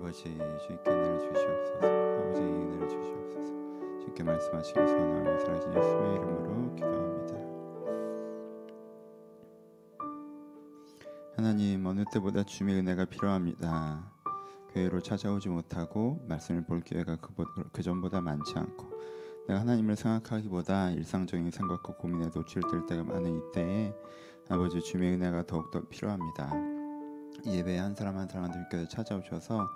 아버지 주님께 은혜를 주시옵소서 아버지 이 은혜를 주시옵소서 주님께 말씀하시길 소원하며 살아신 예수의 이름으로 기도합니다 하나님 어느 때보다 주님의 은혜가 필요합니다. 교회로 찾아오지 못하고 말씀을 볼 기회가 그 전보다 많지 않고 내가 하나님을 생각하기보다 일상적인 생각과 고민에 노출될 때가 많은 이때에 아버지 주님의 은혜가 더욱더 필요합니다. 이 예배에 한 사람 한 사람 들께서 찾아오셔서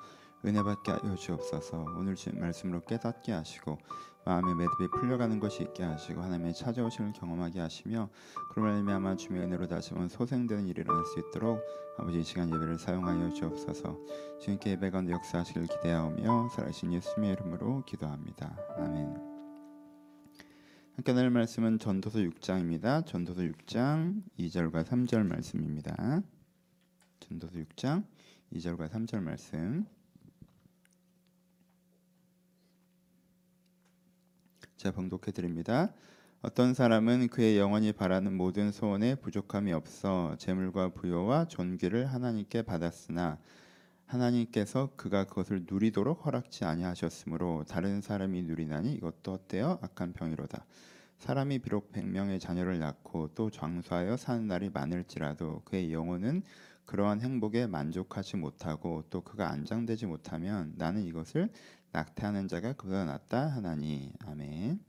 은혜 받게 주옵소서. 오늘 주신 말씀으로 깨닫게 하시고 마음의 매듭이 풀려가는 것이 있게 하시고 하나님의 찾아오심을 경험하게 하시며 그로 말미암아 주의 은혜로 다시 한번 소생되는 일이 일어날 수 있도록 아버지 이 시간 예배를 사용하여 주옵소서. 주님께 예배 가운데 역사하시길 기대하오며 살아신 예수님의 이름으로 기도합니다. 아멘. 함께 나눌 말씀은 전도서 6장입니다. 전도서 6장 2절과 3절 말씀입니다. 전도서 6장 2절과 3절 말씀. 제가 봉독해 드립니다. 어떤 사람은 그의 영원히 바라는 모든 소원에 부족함이 없어 재물과 부여와 존귀를 하나님께 받았으나 하나님께서 그가 그것을 누리도록 허락지 아니하셨으므로 다른 사람이 누리나니 이것도 헛되어 악한 병이로다. 사람이 비록 백명의 자녀를 낳고 또 장수하여 사는 날이 많을지라도 그의 영혼은 그러한 행복에 만족하지 못하고 또 그가 안장되지 못하면 나는 이것을 낙태하는 자가 그보다 낫다 하나니 아멘.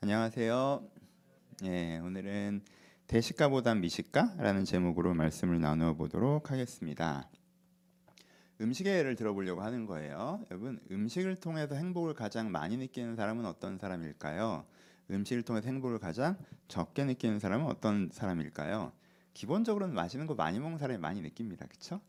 안녕하세요. 예, 오늘은 대식가보다 미식가라는 제목으로 말씀을 나누어 보도록 하겠습니다. 음식의 예를 들어보려고 하는 거예요. 여러분, 음식을 통해서 행복을 가장 많이 느끼는 사람은 어떤 사람일까요? 음식을 통해서 행복을 가장 적게 느끼는 사람은 어떤 사람일까요? 기본적으로는 맛있는 거 많이 먹는 사람이 많이 느낍니다. 그렇죠?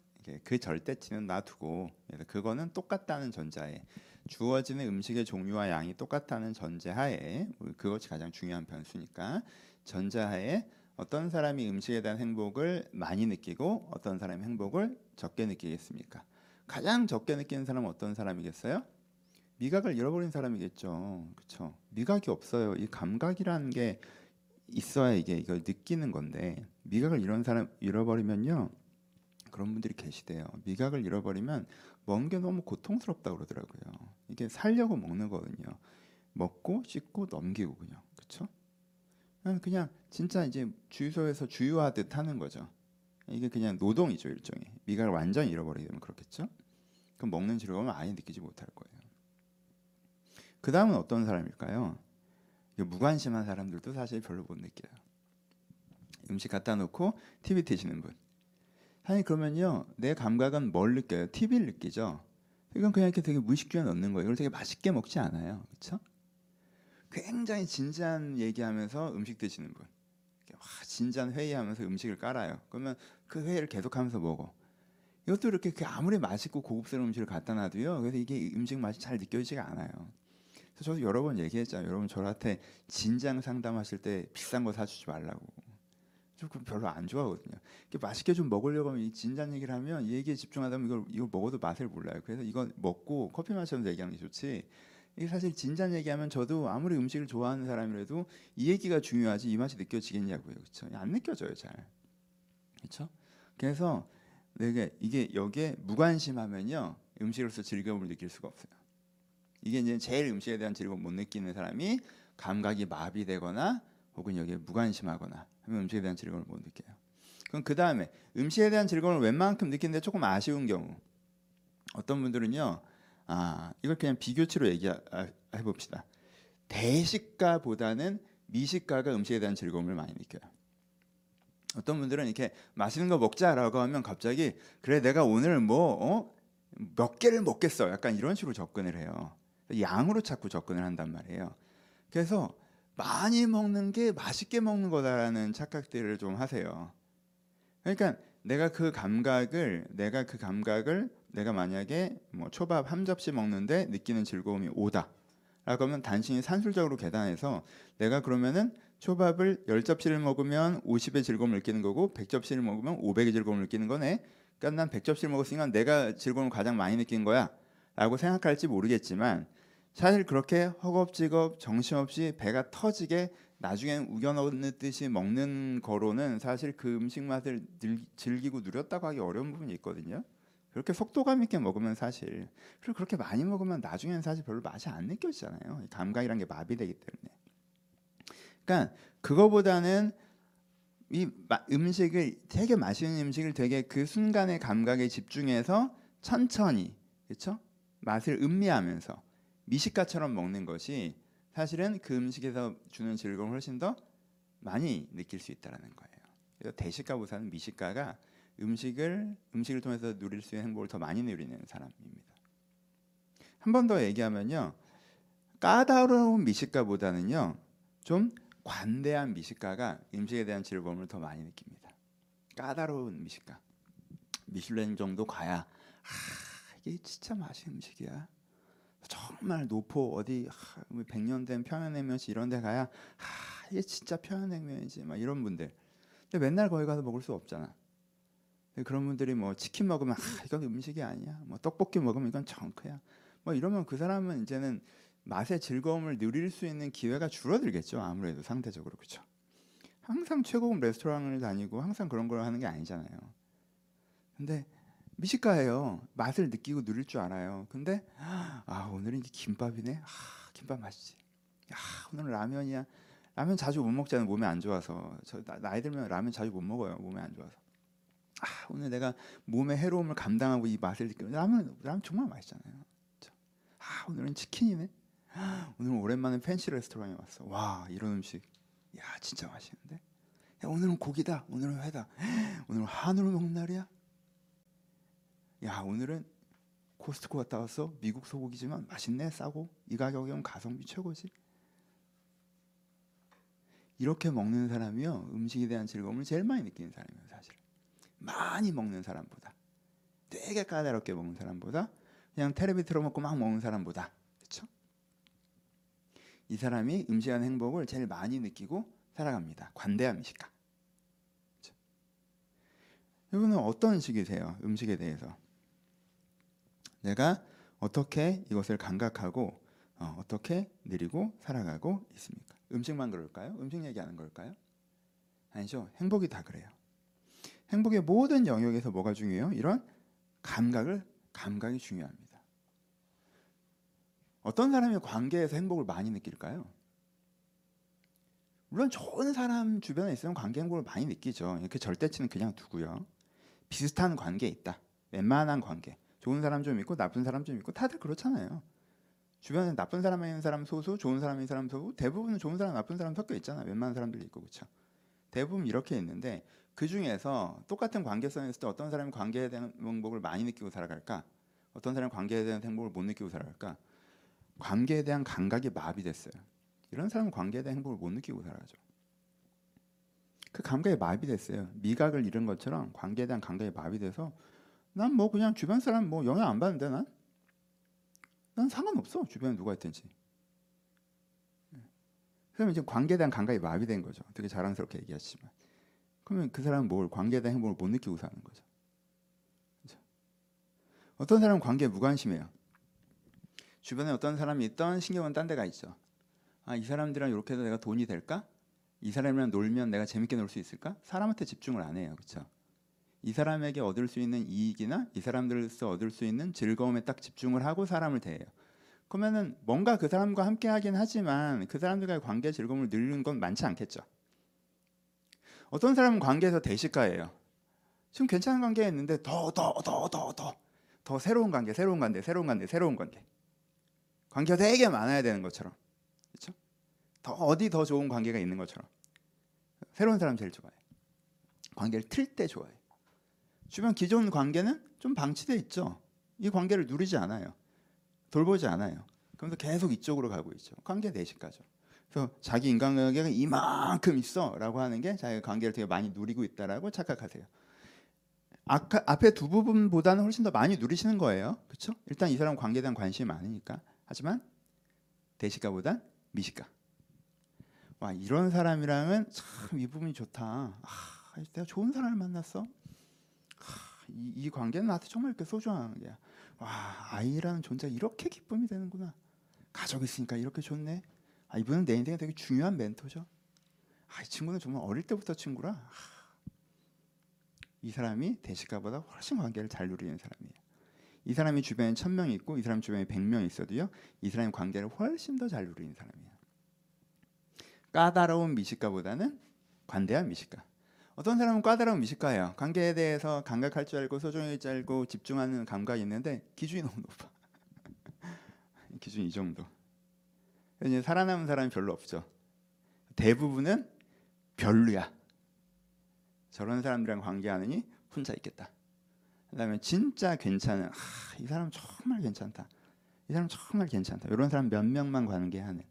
그 절대치는 놔두고 그래서 그거는 똑같다는 전자에 주어지는 음식의 종류와 양이 똑같다는 전제하에 그것이 가장 중요한 변수니까 전자하에 어떤 사람이 음식에 대한 행복을 많이 느끼고 어떤 사람이 행복을 적게 느끼겠습니까? 가장 적게 느끼는 사람은 어떤 사람이겠어요? 미각을 잃어버린 사람이겠죠. 그렇죠? 미각이 없어요. 이 감각이라는 게 있어야 이게 이걸 느끼는 건데 미각을 잃은 사람 잃어버리면요. 그런 분들이 계시대요. 미각을 잃어버리면 먹는 게 너무 고통스럽다 그러더라고요. 이게 살려고 먹는 거거든요. 먹고 씻고 넘기고 그냥 그렇죠? 그냥 진짜 이제 주유소에서 주유하듯 하는 거죠. 이게 그냥 노동이죠 일종의. 미각을 완전히 잃어버리게 되면 그렇겠죠. 그럼 먹는 즐거움을 아예 느끼지 못할 거예요. 그 다음은 어떤 사람일까요? 무관심한 사람들도 사실 별로 못 느껴요. 음식 갖다 놓고 TV 트시는 분. 사실 그러면요, 내 감각은 뭘 느껴요? TV를 느끼죠. 이건 그냥 이렇게 되게 무의식주에 넣는 거예요. 이걸 되게 맛있게 먹지 않아요, 그렇죠? 굉장히 진지한 얘기하면서 음식 드시는 분. 와, 진지한 회의하면서 음식을 깔아요. 그러면 그 회의를 계속하면서 먹어. 이것도 이렇게 아무리 맛있고 고급스러운 음식을 갖다 놔도요. 그래서 이게 음식 맛이 잘 느껴지지가 않아요. 저도 여러 번 얘기했잖아요. 여러분 저한테 진지한 상담하실 때 비싼 거 사주지 말라고. 좀 별로 안 좋아하거든요. 맛있게 좀 먹으려고 하면 이 진지한 얘기를 하면 이 얘기에 집중하다 보면 이걸 이거 먹어도 맛을 몰라요. 그래서 이거 먹고 커피 마시면서 얘기하는 게 좋지. 이게 사실 진지한 얘기하면 저도 아무리 음식을 좋아하는 사람이라도 이 얘기가 중요하지 이 맛이 느껴지겠냐고요. 그렇죠? 안 느껴져요, 잘. 그렇죠? 그래서 내게 이게 여기에 무관심하면요 음식으로서 즐거움을 느낄 수가 없어요. 이게 이제 제일 음식에 대한 즐거움 못 느끼는 사람이 감각이 마비되거나 혹은 여기에 무관심하거나 하면 음식에 대한 즐거움을 못 느껴요. 그럼 그 다음에 음식에 대한 즐거움을 웬만큼 느끼는데 조금 아쉬운 경우 어떤 분들은요 아 이걸 그냥 비교치로 얘기해 봅시다. 대식가보다는 미식가가 음식에 대한 즐거움을 많이 느껴요. 어떤 분들은 이렇게 맛있는 거 먹자라고 하면 갑자기 그래 내가 오늘 뭐몇 개를 먹겠어 약간 이런 식으로 접근을 해요. 양으로 자꾸 접근을 한단 말이에요. 그래서 많이 먹는 게 맛있게 먹는 거다라는 착각들을 좀 하세요. 그러니까 내가 그 감각을 내가 그 감각을 내가 만약에 뭐 초밥 한 접시 먹는데 느끼는 즐거움이 오다. 라고 하면 단순히 산술적으로 계산해서 내가 그러면은 초밥을 10접시를 먹으면 50의 즐거움을 느끼는 거고 100접시를 먹으면 500의 즐거움을 느끼는 거네. 그러니까 난 100접시를 먹었으니까 내가 즐거움을 가장 많이 느낀 거야. 라고 생각할지 모르겠지만 사실 그렇게 허겁지겁 정신없이 배가 터지게 나중엔 우겨넣듯이 먹는 거로는 사실 그 음식 맛을 늘, 즐기고 누렸다고 하기 어려운 부분이 있거든요. 그렇게 속도감 있게 먹으면 사실 그리고 그렇게 많이 먹으면 나중에는 사실 별로 맛이 안 느껴지잖아요. 감각이란 게 마비되기 때문에. 그러니까 그거보다는 이 음식을 되게 맛있는 음식을 되게 그 순간의 감각에 집중해서 천천히 그렇죠? 맛을 음미하면서 미식가처럼 먹는 것이 사실은 그 음식에서 주는 즐거움을 훨씬 더 많이 느낄 수 있다라는 거예요. 그래서 대식가보다는 미식가가 음식을 음식을 통해서 누릴 수 있는 행복을 더 많이 누리는 사람입니다. 한 번 더 얘기하면요. 까다로운 미식가보다는요. 좀 관대한 미식가가 음식에 대한 즐거움을 더 많이 느낍니다. 까다로운 미식가. 미슐랭 정도 가야 아, 이게 진짜 맛있는 음식이야. 정말 노포 어디 하, 100년 뭐된 평양냉면시 이런 데 가야 아, 이게 진짜 평양냉면이지 막 이런 분들. 근데 맨날 거기 가서 먹을 수 없잖아. 그런 분들이 뭐 치킨 먹으면 아, 이건 음식이 아니야. 뭐 떡볶이 먹으면 이건 정크야. 뭐 이러면 그 사람은 이제는 맛의 즐거움을 누릴 수 있는 기회가 줄어들겠죠. 아무래도 상대적으로 그렇죠. 항상 최고급 레스토랑을 다니고 항상 그런 걸 하는 게 아니잖아요. 근데 미식가예요. 맛을 느끼고 누릴 줄 알아요. 근데 아 오늘은 이게 김밥이네. 아 김밥 맛있지. 야 오늘은 라면이야. 라면 자주 못 먹잖아요. 몸에 안 좋아서. 저 나이 들면 라면 자주 못 먹어요. 몸에 안 좋아서. 아 오늘 내가 몸의 해로움을 감당하고 이 맛을 느끼는 라면 라면 정말 맛있잖아요. 아 오늘은 치킨이네. 오늘 오랜만에 팬시 레스토랑에 왔어. 와 이런 음식, 야 진짜 맛있는데. 야 오늘은 고기다. 오늘은 회다. 오늘은 한우를 먹는 날이야. 야 오늘은 코스트코 갔다 왔어. 미국 소고기지만 맛있네. 싸고 이 가격이면 가성비 최고지. 이렇게 먹는 사람이요 음식에 대한 즐거움을 제일 많이 느끼는 사람이에요 사실. 많이 먹는 사람보다 되게 까다롭게 먹는 사람보다 그냥 테레비 틀어먹고 막 먹는 사람보다 그렇죠? 이 사람이 음식에 대한 행복을 제일 많이 느끼고 살아갑니다. 관대한 식가. 여러분은 어떤 식이세요? 음식에 대해서 내가 어떻게 이것을 감각하고 어, 떻게 느리고 살아가고 있습니까? 음식만 그럴까요? 음식 얘기하는 걸까요? 아니죠. 행복이 다 그래요. 행복의 모든 영역에서 뭐가 중요해요? 이런 감각을 감각이 중요합니다. 어떤 사람이 관계에서 행복을 많이 느낄까요? 물론 좋은 사람 주변에 있으면 관계 행복을 많이 느끼죠. 이렇게 절대치는 그냥 두고요. 비슷한 관계에 있다. 웬만한 관계. 좋은 사람 좀 있고 나쁜 사람 좀 있고 다들 그렇잖아요. 주변에 나쁜 사람 있는 사람 소수, 좋은 사람 있는 사람 소수, 대부분은 좋은 사람, 나쁜 사람 섞여 있잖아. 웬만한 사람들이 있고 그렇죠. 대부분 이렇게 있는데 그 중에서 똑같은 관계성에 있을 때 어떤 사람이 관계에 대한 행복을 많이 느끼고 살아갈까? 어떤 사람이 관계에 대한 행복을 못 느끼고 살아갈까? 관계에 대한 감각이 마비됐어요. 이런 사람은 관계에 대한 행복을 못 느끼고 살아가죠. 그 감각이 마비됐어요. 미각을 잃은 것처럼 관계에 대한 감각이 마비돼서 난 뭐 그냥 주변 사람 뭐 영향 안 받는데 난? 난 상관없어. 주변에 누가 있든지. 그러면 이제 관계에 대한 감각이 마비된 거죠. 되게 자랑스럽게 얘기하지만. 그러면 그 사람은 뭘 관계에 대한 행복을 못 느끼고 사는 거죠. 그렇죠? 어떤 사람은 관계에 무관심해요. 주변에 어떤 사람이 있던 신경은 딴 데가 있죠. 아, 이 사람들이랑 이렇게 해서 내가 돈이 될까? 이 사람이랑 놀면 내가 재밌게 놀 수 있을까? 사람한테 집중을 안 해요. 그렇죠? 이 사람에게 얻을 수 있는 이익이나 이 사람들로서 얻을 수 있는 즐거움에 딱 집중을 하고 사람을 대해요. 그러면은 뭔가 그 사람과 함께 하긴 하지만 그 사람들과의 관계 즐거움을 누리는 건 많지 않겠죠. 어떤 사람은 관계에서 대식가예요. 지금 괜찮은 관계에 있는데 더 더 더 더 더 더 새로운 관계, 새로운 관계, 새로운 관계, 새로운 관계. 관계가 되게 많아야 되는 것처럼. 그렇죠? 더 어디 더 좋은 관계가 있는 것처럼. 새로운 사람 제일 좋아해. 관계를 틀 때 좋아해. 주변 기존 관계는 좀 방치돼 있죠. 이 관계를 누리지 않아요. 돌보지 않아요. 그러면서 계속 이쪽으로 가고 있죠. 관계 대식가죠. 그래서 자기 인간관계가 이만큼 있어라고 하는 게 자기 관계를 되게 많이 누리고 있다라고 착각하세요. 아까 앞에 두 부분보다는 훨씬 더 많이 누리시는 거예요. 그렇죠? 일단 이 사람 관계에 대한 관심이 많으니까. 하지만 대식가보단 미식가. 와 이런 사람이랑은 참 이 부분이 좋다. 아, 내가 좋은 사람을 만났어. 아, 이, 이 관계는 나한테 정말 이렇게 소중한 게야. 와 아이라는 존재가 이렇게 기쁨이 되는구나. 가족 있으니까 이렇게 좋네. 아 이분은 내 인생에 되게 중요한 멘토죠. 아 이 친구는 정말 어릴 때부터 친구라. 아, 이 사람이 대식가보다 훨씬 관계를 잘 누리는 사람이에요. 이 사람이 주변에 천 명이 있고 이 사람 주변에 백 명이 있어도요. 이 사람이 관계를 훨씬 더 잘 누리는 사람이에요. 까다로운 미식가보다는 관대한 미식가. 어떤 사람은 까다로운 미식가예요. 관계에 대해서 감각할 줄 알고 소중할 줄 알고 집중하는 감각이 있는데 기준이 너무 높아. 기준이 이 정도. 이제 살아남은 사람이 별로 없죠. 대부분은 별로야. 저런 사람들이랑 관계하느니 혼자 있겠다. 그다음에 진짜 괜찮은 아, 이 사람 정말 괜찮다. 이 사람 정말 괜찮다. 이런 사람 몇 명만 관계하는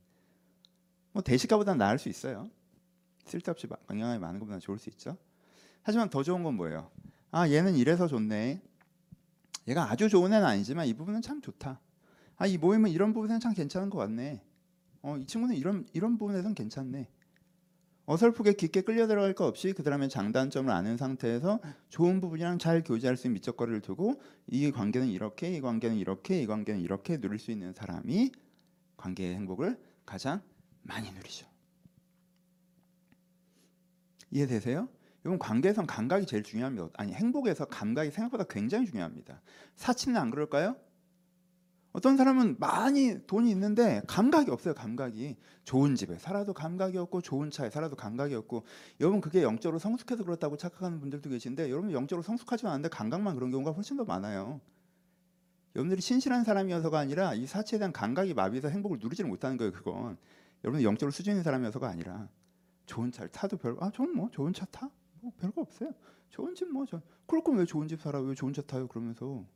뭐 대식가보다 나을 수 있어요. 쓸데없이 방향이 많은 것보다 좋을 수 있죠. 하지만 더 좋은 건 뭐예요? 아 얘는 이래서 좋네. 얘가 아주 좋은 애는 아니지만 이 부분은 참 좋다. 아 이 모임은 이런 부분에서 참 괜찮은 것 같네. 어이 친구는 이런 이런 부분에선 괜찮네. 어설프게 깊게 끌려 들어갈 것 없이 그 사람의 장단점을 아는 상태에서 좋은 부분이랑 잘 교제할 수 있는 밑적거리를 두고 이 관계는 이렇게 이 관계는 이렇게 이 관계는 이렇게 누릴 수 있는 사람이 관계의 행복을 가장 많이 누리죠. 이해되세요? 이건 관계에선 감각이 제일 중요합니다. 아니 행복에서 감각이 생각보다 굉장히 중요합니다. 사치는 안 그럴까요? 어떤 사람은 많이 돈이 있는데 감각이 없어요. 감각이 좋은 집에 살아도 감각이 없고 좋은 차에 살아도 감각이 없고 여러분 그게 영적으로 성숙해서 그렇다고 착각하는 분들도 계신데 여러분 영적으로 성숙하지 않은데 감각만 그런 경우가 훨씬 더 많아요. 여러분들이 신실한 사람이어서가 아니라 이 사치에 대한 감각이 마비해서 행복을 누리지를 못하는 거예요. 그건 여러분 영적으로 수준 있는 사람이어서가 아니라 좋은 차를 타도 별거 아 저는 뭐 좋은 차 타? 뭐 별거 없어요. 좋은 집 뭐 저 그럴 거면 왜 좋은 집 살아? 왜 좋은 차 타요? 그러면서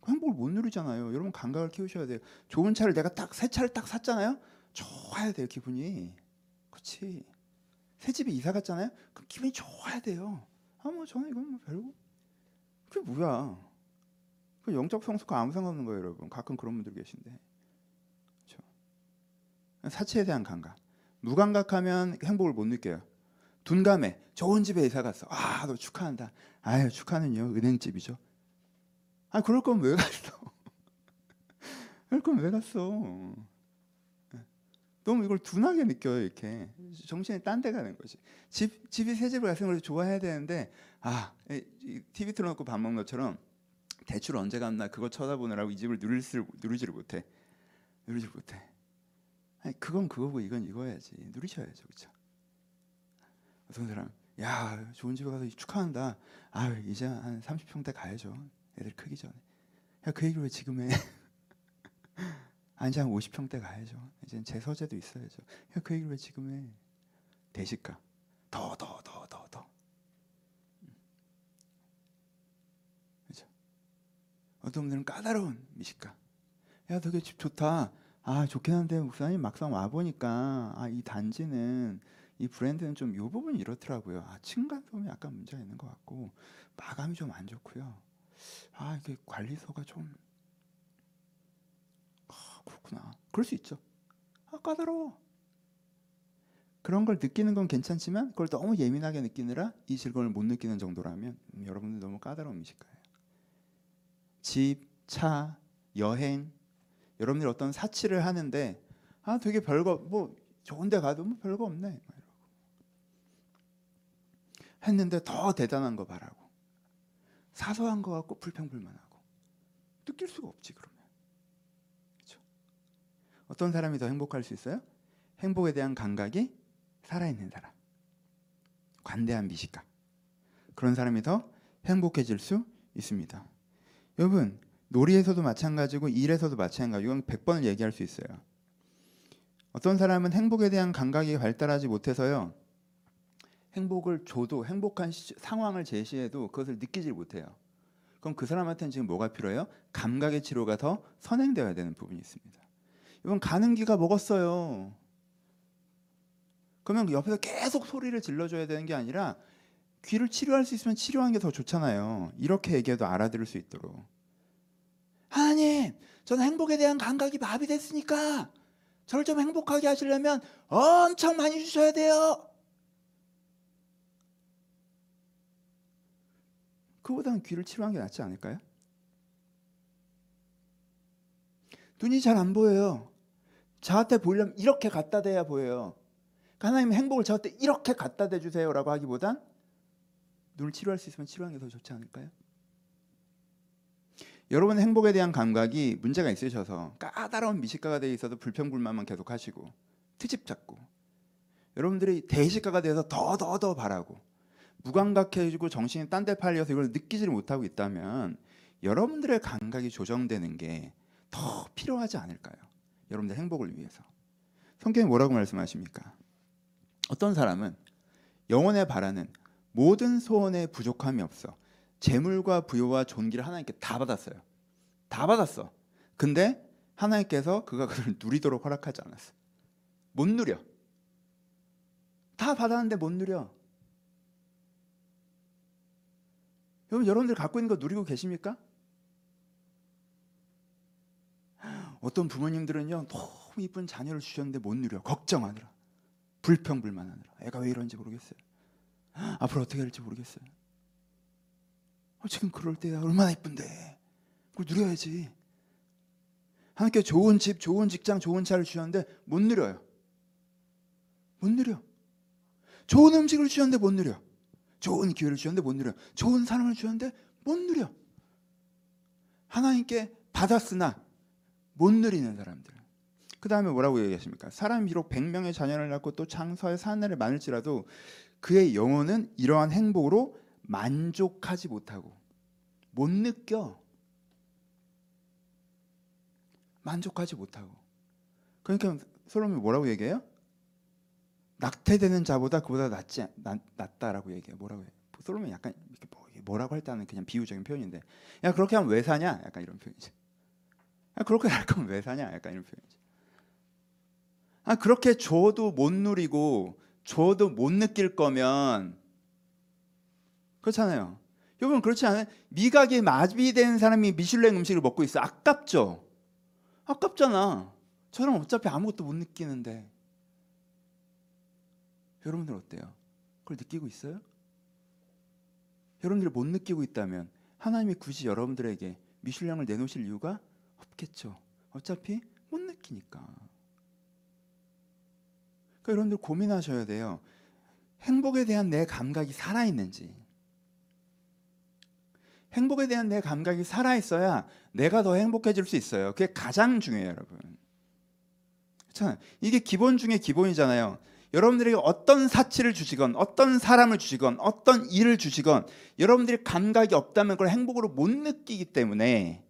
그 행복을 못 누리잖아요. 여러분 감각을 키우셔야 돼요. 좋은 차를 내가 딱 새 차를 딱 샀잖아요. 좋아야 돼요 기분이. 그렇지. 새 집에 이사 갔잖아요. 그럼 기분이 좋아야 돼요. 아 뭐 저는 이건 뭐 별거. 그게 뭐야? 그 영적 성숙과 아무 상관없는 거예요, 여러분. 가끔 그런 분들 계신데. 사치에 대한 감각. 무감각하면 행복을 못 느껴요. 둔감해. 좋은 집에 이사 갔어. 아, 너 축하한다. 아유, 축하는요. 은행집이죠. 아, 그럴 거면 왜 갔어? 그럴 거면 왜 갔어? 너무 이걸 둔하게 느껴요, 이렇게. 정신이 딴 데 가는 거지. 집, 집이 새 집을 갔으면 좋아해야 되는데, 아, TV 틀어놓고 밥 먹는 것처럼 대출 언제 갚나 그거 쳐다보느라고 이 집을 누릴 수, 누리지를 못해. 누리지 못해. 아니, 그건 그거고 이건 이거야지. 누리셔야죠, 그렇죠? 어떤 사람, 야, 좋은 집에 가서 축하한다. 아, 이제 한 30평대 가야죠. 애들 크기 전에. 야, 그 얘기를 왜 지금 해? 아니, 한 50평대 가야죠. 이제 제 서재도 있어야죠. 야, 그 얘기를 왜 지금 해? 대식가. 더, 더, 더, 더, 더. 그죠? 어떤 분들은 까다로운 미식가. 야, 되게 집 좋다. 아, 좋긴 한데 목사님 막상 와 보니까 아, 이 단지는 이 브랜드는 좀이 부분이 이렇더라고요. 아, 층간소음이 약간 문제가 있는 것 같고 마감이 좀 안 좋고요. 아, 이게 관리소가 좀 아, 그렇구나. 그럴 수 있죠. 아, 까다로워. 그런 걸 느끼는 건 괜찮지만 그걸 너무 예민하게 느끼느라 이 즐거움을 못 느끼는 정도라면 음, 여러분들 너무 까다로운 미식가예요. 집, 차, 여행 여러분들이 어떤 사치를 하는데 아 되게 별거 뭐 좋은데 가도 뭐 별거 없네 막 이러고. 했는데 더 대단한 거 바라고 사소한 거 갖고 불평불만하고 느낄 수가 없지 그러면. 그렇죠? 어떤 사람이 더 행복할 수 있어요? 행복에 대한 감각이 살아있는 사람. 관대한 미식가. 그런 사람이 더 행복해질 수 있습니다. 여러분, 놀이에서도 마찬가지고 일에서도 마찬가지고 이건 100번을 얘기할 수 있어요. 어떤 사람은 행복에 대한 감각이 발달하지 못해서요. 행복을 줘도 행복한 시- 상황을 제시해도 그것을 느끼질 못해요. 그럼 그 사람한테는 지금 뭐가 필요해요? 감각의 치료가 더 선행되어야 되는 부분이 있습니다. 이건 가는 기가 먹었어요. 그러면 옆에서 계속 소리를 질러줘야 되는 게 아니라 귀를 치료할 수 있으면 치료하는 게더 좋잖아요. 이렇게 얘기해도 알아들을 수 있도록. 하나님, 저는 행복에 대한 감각이 마비 됐으니까 저를 좀 행복하게 하시려면 엄청 많이 주셔야 돼요. 그보다는 귀를 치료하는 게 낫지 않을까요? 눈이 잘 안 보여요. 저한테 보려면 이렇게 갖다 대야 보여요. 그러니까 하나님 행복을 저한테 이렇게 갖다 대주세요라고 하기보단 눈을 치료할 수 있으면 치료하는 게 더 좋지 않을까요? 여러분 행복에 대한 감각이 문제가 있으셔서 까다로운 미식가가 돼 있어도 불평불만만 계속 하시고 트집 잡고 여러분들이 대식가가 돼서 더 더 더 바라고 무감각해지고 정신이 딴 데 팔려서 이걸 느끼지를 못하고 있다면 여러분들의 감각이 조정되는 게 더 필요하지 않을까요? 여러분들 행복을 위해서 성경이 뭐라고 말씀하십니까? 어떤 사람은 영혼에 바라는 모든 소원에 부족함이 없어 재물과 부여와 존귀를 하나님께 다 받았어요. 다 받았어. 근데 하나님께서 그가 그를 누리도록 허락하지 않았어. 못 누려. 다 받았는데 못 누려. 여러분 여러분들 갖고 있는 거 누리고 계십니까? 어떤 부모님들은요 너무 이쁜 자녀를 주셨는데 못 누려 걱정하느라 불평불만하느라 애가 왜 이런지 모르겠어요. 앞으로 어떻게 할지 모르겠어요. 어, 지금 그럴 때야 얼마나 이쁜데 그걸 누려야지. 하나님께 좋은 집, 좋은 직장, 좋은 차를 주셨는데 못 누려요. 못 누려. 좋은 음식을 주셨는데 못 누려. 좋은 기회를 주셨는데 못 누려. 좋은 사람을 주셨는데 못 누려. 하나님께 받았으나 못 누리는 사람들. 그 다음에 뭐라고 얘기하십니까? 사람이 비록 100명의 자녀를 낳고 또 창서의 사내를 많을지라도 그의 영혼은 이러한 행복으로 만족하지 못하고 못 느껴. 만족하지 못하고. 그러니까 솔로몬이 뭐라고 얘기해요? 낙태되는 자보다 그보다 낫지 낫, 낫다라고 얘기해요. 뭐라고 해요? 솔로몬이 약간 이렇게 뭐, 뭐라고 할 때는 그냥 비유적인 표현인데, 야 그렇게 하면 왜 사냐? 약간 이런 표현이지. 아 그렇게 할 거면 왜 사냐? 약간 이런 표현이지. 아 그렇게 줘도 못 누리고 줘도 못 느낄 거면 그렇잖아요. 여러분 그렇지 않아요? 미각이 마비된 사람이 미슐랭 음식을 먹고 있어. 아깝죠? 아깝잖아. 저는 어차피 아무것도 못 느끼는데. 여러분들 어때요? 그걸 느끼고 있어요? 여러분들이 못 느끼고 있다면 하나님이 굳이 여러분들에게 미슐랭을 내놓으실 이유가 없겠죠. 어차피 못 느끼니까. 그러니까 여러분들 고민하셔야 돼요. 행복에 대한 내 감각이 살아있는지. 행복에 대한 내 감각이 살아 있어야 내가 더 행복해질 수 있어요. 그게 가장 중요해요, 여러분. 그렇잖아요. 이게 기본 중에 기본이잖아요. 여러분들에게 어떤 사치를 주시건 어떤 사람을 주시건 어떤 일을 주시건 여러분들이 감각이 없다면 그걸 행복으로 못 느끼기 때문에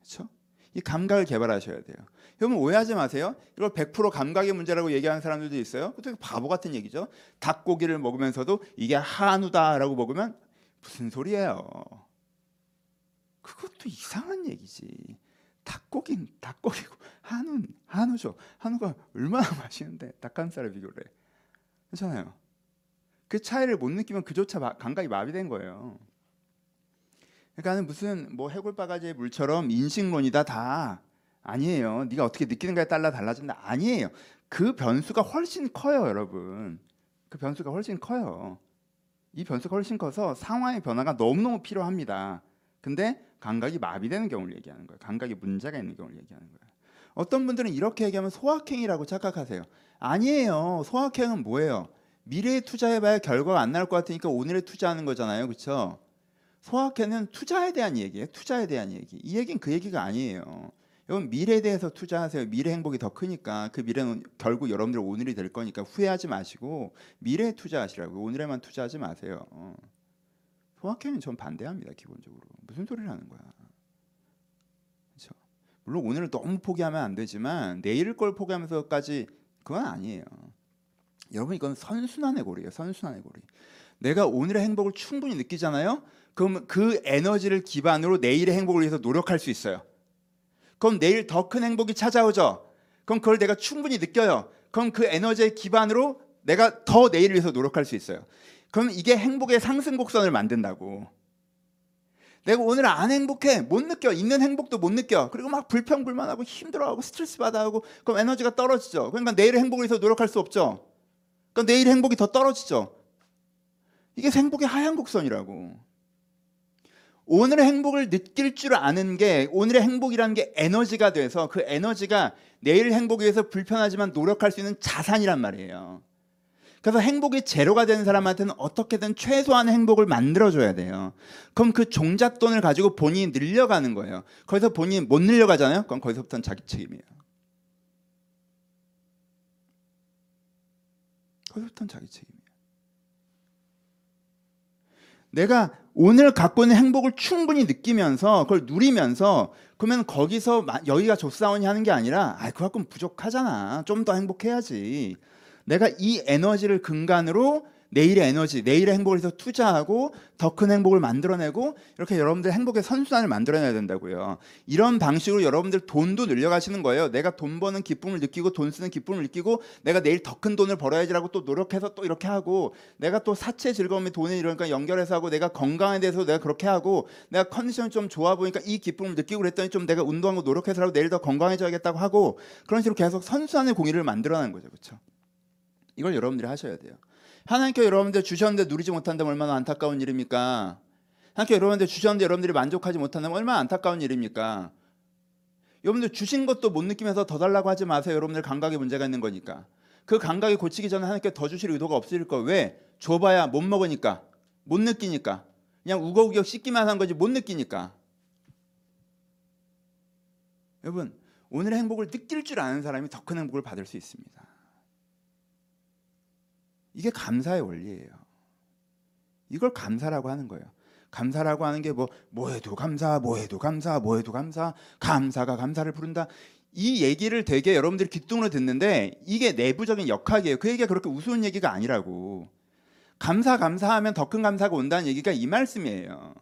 그렇죠? 이 감각을 개발하셔야 돼요. 여러분 오해하지 마세요. 이걸 100% 감각의 문제라고 얘기하는 사람들도 있어요. 그것도 바보 같은 얘기죠. 닭고기를 먹으면서도 이게 한우다라고 먹으면 무슨 소리예요? 그것도 이상한 얘기지. 닭고기는 닭고기고 한우는 한우죠. 한우가 얼마나 맛있는데 닭가슴살에 비교를 해. 그렇잖아요. 그 차이를 못 느끼면 그조차 마- 감각이 마비된 거예요. 그러니까는 무슨 뭐 해골 바가지의 물처럼 인식론이다 다 아니에요. 네가 어떻게 느끼는가에 따라 달라진다 아니에요. 그 변수가 훨씬 커요, 여러분. 그 변수가 훨씬 커요. 이 변수가 훨씬 커서 상황의 변화가 너무너무 필요합니다. 근데 감각이 마비되는 경우를 얘기하는 거예요. 감각에 문제가 있는 경우를 얘기하는 거예요. 어떤 분들은 이렇게 얘기하면 소확행이라고 착각하세요. 아니에요. 소확행은 뭐예요? 미래에 투자해봐야 결과가 안 나올 것 같으니까 오늘에 투자하는 거잖아요. 그렇죠? 소확행은 투자에 대한 얘기예요. 투자에 대한 얘기. 이 얘기는 그 얘기가 아니에요. 여러분 미래에 대해서 투자하세요. 미래 행복이 더 크니까 그 미래는 결국 여러분들 오늘이 될 거니까 후회하지 마시고 미래에 투자하시라고 오늘에만 투자하지 마세요. 어. 소확행은 전 반대합니다. 기본적으로 무슨 소리를 하는 거야. 그렇죠? 물론 오늘을 너무 포기하면 안 되지만 내일 걸 포기하면서까지 그건 아니에요. 여러분 이건 선순환의 고리예요. 선순환의 고리. 내가 오늘의 행복을 충분히 느끼잖아요. 그럼 그 에너지를 기반으로 내일의 행복을 위해서 노력할 수 있어요. 그럼 내일 더 큰 행복이 찾아오죠. 그럼 그걸 내가 충분히 느껴요. 그럼 그 에너지의 기반으로 내가 더 내일을 위해서 노력할 수 있어요. 그럼 이게 행복의 상승 곡선을 만든다고. 내가 오늘 안 행복해 못 느껴 있는 행복도 못 느껴. 그리고 막 불평불만하고 힘들어하고 스트레스 받아하고 그럼 에너지가 떨어지죠. 그러니까 내일의 행복을 위해서 노력할 수 없죠. 그러니까 내일 행복이 더 떨어지죠. 이게 행복의 하향 곡선이라고. 오늘의 행복을 느낄 줄 아는 게 오늘의 행복이라는 게 에너지가 돼서 그 에너지가 내일 행복에 위해서 불편하지만 노력할 수 있는 자산이란 말이에요. 그래서 행복이 제로가 되는 사람한테는 어떻게든 최소한의 행복을 만들어줘야 돼요. 그럼 그 종잣돈을 가지고 본인이 늘려가는 거예요. 거기서 본인이 못 늘려가잖아요. 그럼 거기서부터는 자기 책임이에요. 거기서부터는 자기 책임이에요. 내가 오늘 갖고 있는 행복을 충분히 느끼면서 그걸 누리면서 그러면 거기서 마- 여기가 조사원이 하는 게 아니라 아 그거 갖고는 부족하잖아 좀 더 행복해야지 내가 이 에너지를 근간으로 내일의 에너지 내일의 행복을 해서 투자하고 더 큰 행복을 만들어내고 이렇게 여러분들 행복의 선순환을 만들어내야 된다고요. 이런 방식으로 여러분들 돈도 늘려가시는 거예요. 내가 돈 버는 기쁨을 느끼고 돈 쓰는 기쁨을 느끼고 내가 내일 더 큰 돈을 벌어야지라고 또 노력해서 또 이렇게 하고 내가 또 사체 즐거움이 돈에 이러니까 연결해서 하고 내가 건강에 대해서 내가 그렇게 하고 내가 컨디션이 좀 좋아 보니까 이 기쁨을 느끼고 그랬더니 좀 내가 운동하고 노력해서 하고 내일 더 건강해져야겠다고 하고 그런 식으로 계속 선순환의 공의를 만들어내는 거죠. 그렇죠 이걸 여러분들이 하셔야 돼요. 하나님께 여러분들 주셨는데 누리지 못한다면 얼마나 안타까운 일입니까? 하나님께 여러분들 주셨는데 여러분들이 만족하지 못한다면 얼마나 안타까운 일입니까? 여러분들 주신 것도 못 느끼면서 더 달라고 하지 마세요. 여러분들 감각에 문제가 있는 거니까. 그 감각이 고치기 전에 하나님께 더 주실 의도가 없을 거 왜? 줘봐야 못 먹으니까. 못 느끼니까. 그냥 우거우겨 씻기만 한 거지 못 느끼니까. 여러분 오늘의 행복을 느낄 줄 아는 사람이 더 큰 행복을 받을 수 있습니다 이게 감사의 원리예요 이걸 감사라고 하는 거예요 감사라고 하는 게 뭐 뭐해도 감사 뭐해도 감사 뭐해도 감사 감사가 감사를 부른다 이 얘기를 되게 여러분들이 귓등으로 듣는데 이게 내부적인 역학이에요. 그 얘기가 그렇게 우스운 얘기가 아니라고. 감사 감사하면 더 큰 감사가 온다는 얘기가 이 말씀이에요.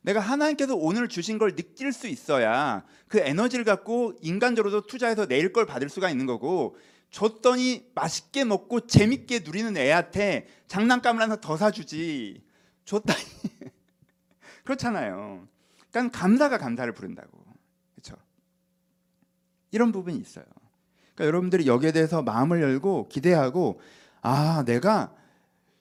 내가 하나님께서 오늘 주신 걸 느낄 수 있어야 그 에너지를 갖고 인간적으로도 투자해서 내일 걸 받을 수가 있는 거고 줬더니 맛있게 먹고 재밌게 누리는 애한테 장난감을 하나 더 사주지 줬다니 그렇잖아요. 그러니까 감사가 감사를 부른다고. 그렇죠? 이런 부분이 있어요. 그러니까 여러분들이 여기에 대해서 마음을 열고 기대하고 아 내가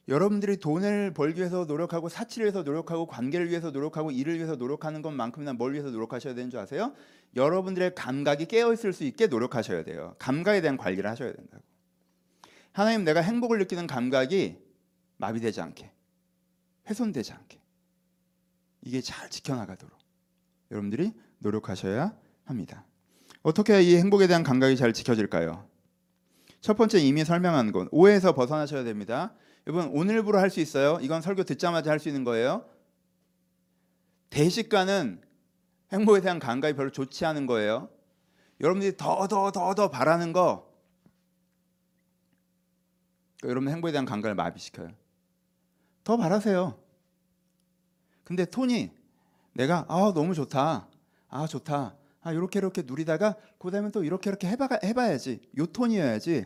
여러분들이 돈을 벌기 위해서 노력하고 사치를 위해서 노력하고 관계를 위해서 노력하고 일을 위해서 노력하는 것만큼이나 뭘 위해서 노력하셔야 되는 줄 아세요? 여러분들의 감각이 깨어 있을 수 있게 노력하셔야 돼요. 감각에 대한 관리를 하셔야 된다고. 하나님 내가 행복을 느끼는 감각이 마비되지 않게 훼손되지 않게 이게 잘 지켜나가도록 여러분들이 노력하셔야 합니다. 어떻게 이 행복에 대한 감각이 잘 지켜질까요? 첫 번째 이미 설명한 건 오해에서 벗어나셔야 됩니다. 여러분 오늘부로 할 수 있어요. 이건 설교 듣자마자 할 수 있는 거예요. 대식가는 행복에 대한 감각이 별로 좋지 않은 거예요. 여러분들이 더 더 더 더 바라는 거 그러니까 여러분 행복에 대한 감각을 마비시켜요. 더 바라세요. 근데 톤이 내가 아 너무 좋다. 아 좋다. 아 이렇게 이렇게 누리다가 그다음에 또 이렇게 이렇게 해봐 해봐야지. 요 톤이어야지.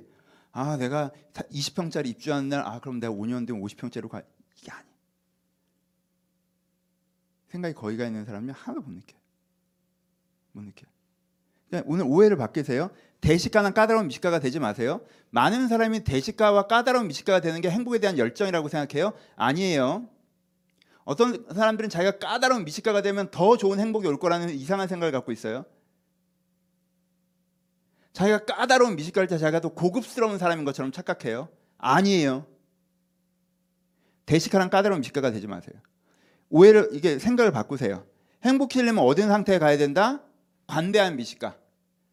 아 내가 20평짜리 입주하는 날 아 그럼 내가 5년 뒤에 50평짜리로 가 이게 아니. 생각이 거기가 있는 사람이 하나도 못 느껴. 못 느껴. 그러니까 오늘 오해를 바뀌세요. 대식가나 까다로운 미식가가 되지 마세요. 많은 사람이 대식가와 까다로운 미식가가 되는 게 행복에 대한 열정이라고 생각해요. 아니에요. 어떤 사람들은 자기가 까다로운 미식가가 되면 더 좋은 행복이 올 거라는 이상한 생각을 갖고 있어요. 자기가 까다로운 미식가일 때 자기가 더 고급스러운 사람인 것처럼 착각해요. 아니에요. 대식가랑 까다로운 미식가가 되지 마세요. 오해를 이게 생각을 바꾸세요. 행복해지려면 어떤 상태에 가야 된다? 관대한 미식가.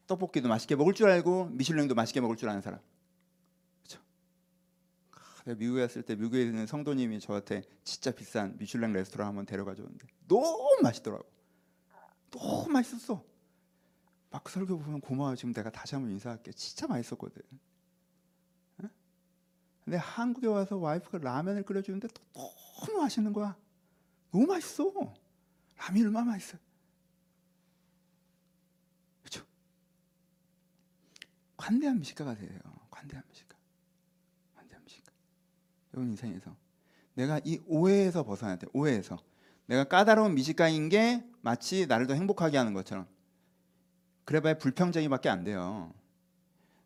떡볶이도 맛있게 먹을 줄 알고 미슐랭도 맛있게 먹을 줄 아는 사람. 그렇죠? 미국에 갔을 때 미국에 있는 성도님이 저한테 진짜 비싼 미슐랭 레스토랑 한번 데려가 줬는데 너무 맛있더라고. 너무 맛있었어. 막 설교 보면 고마워. 지금 내가 다시 한번 인사할게. 진짜 맛있었거든. 응? 근데 한국에 와서 와이프가 라면을 끓여주는데 또 너무 맛있는 거야. 너무 맛있어. 라면이 얼마나 맛있어. 그렇죠? 관대한 미식가가 돼요. 관대한 미식가. 관대한 미식가. 여러분 인생에서 내가 이 오해에서 벗어나야 돼. 오해에서 내가 까다로운 미식가인 게 마치 나를 더 행복하게 하는 것처럼 그래봐야 불평쟁이밖에 안 돼요.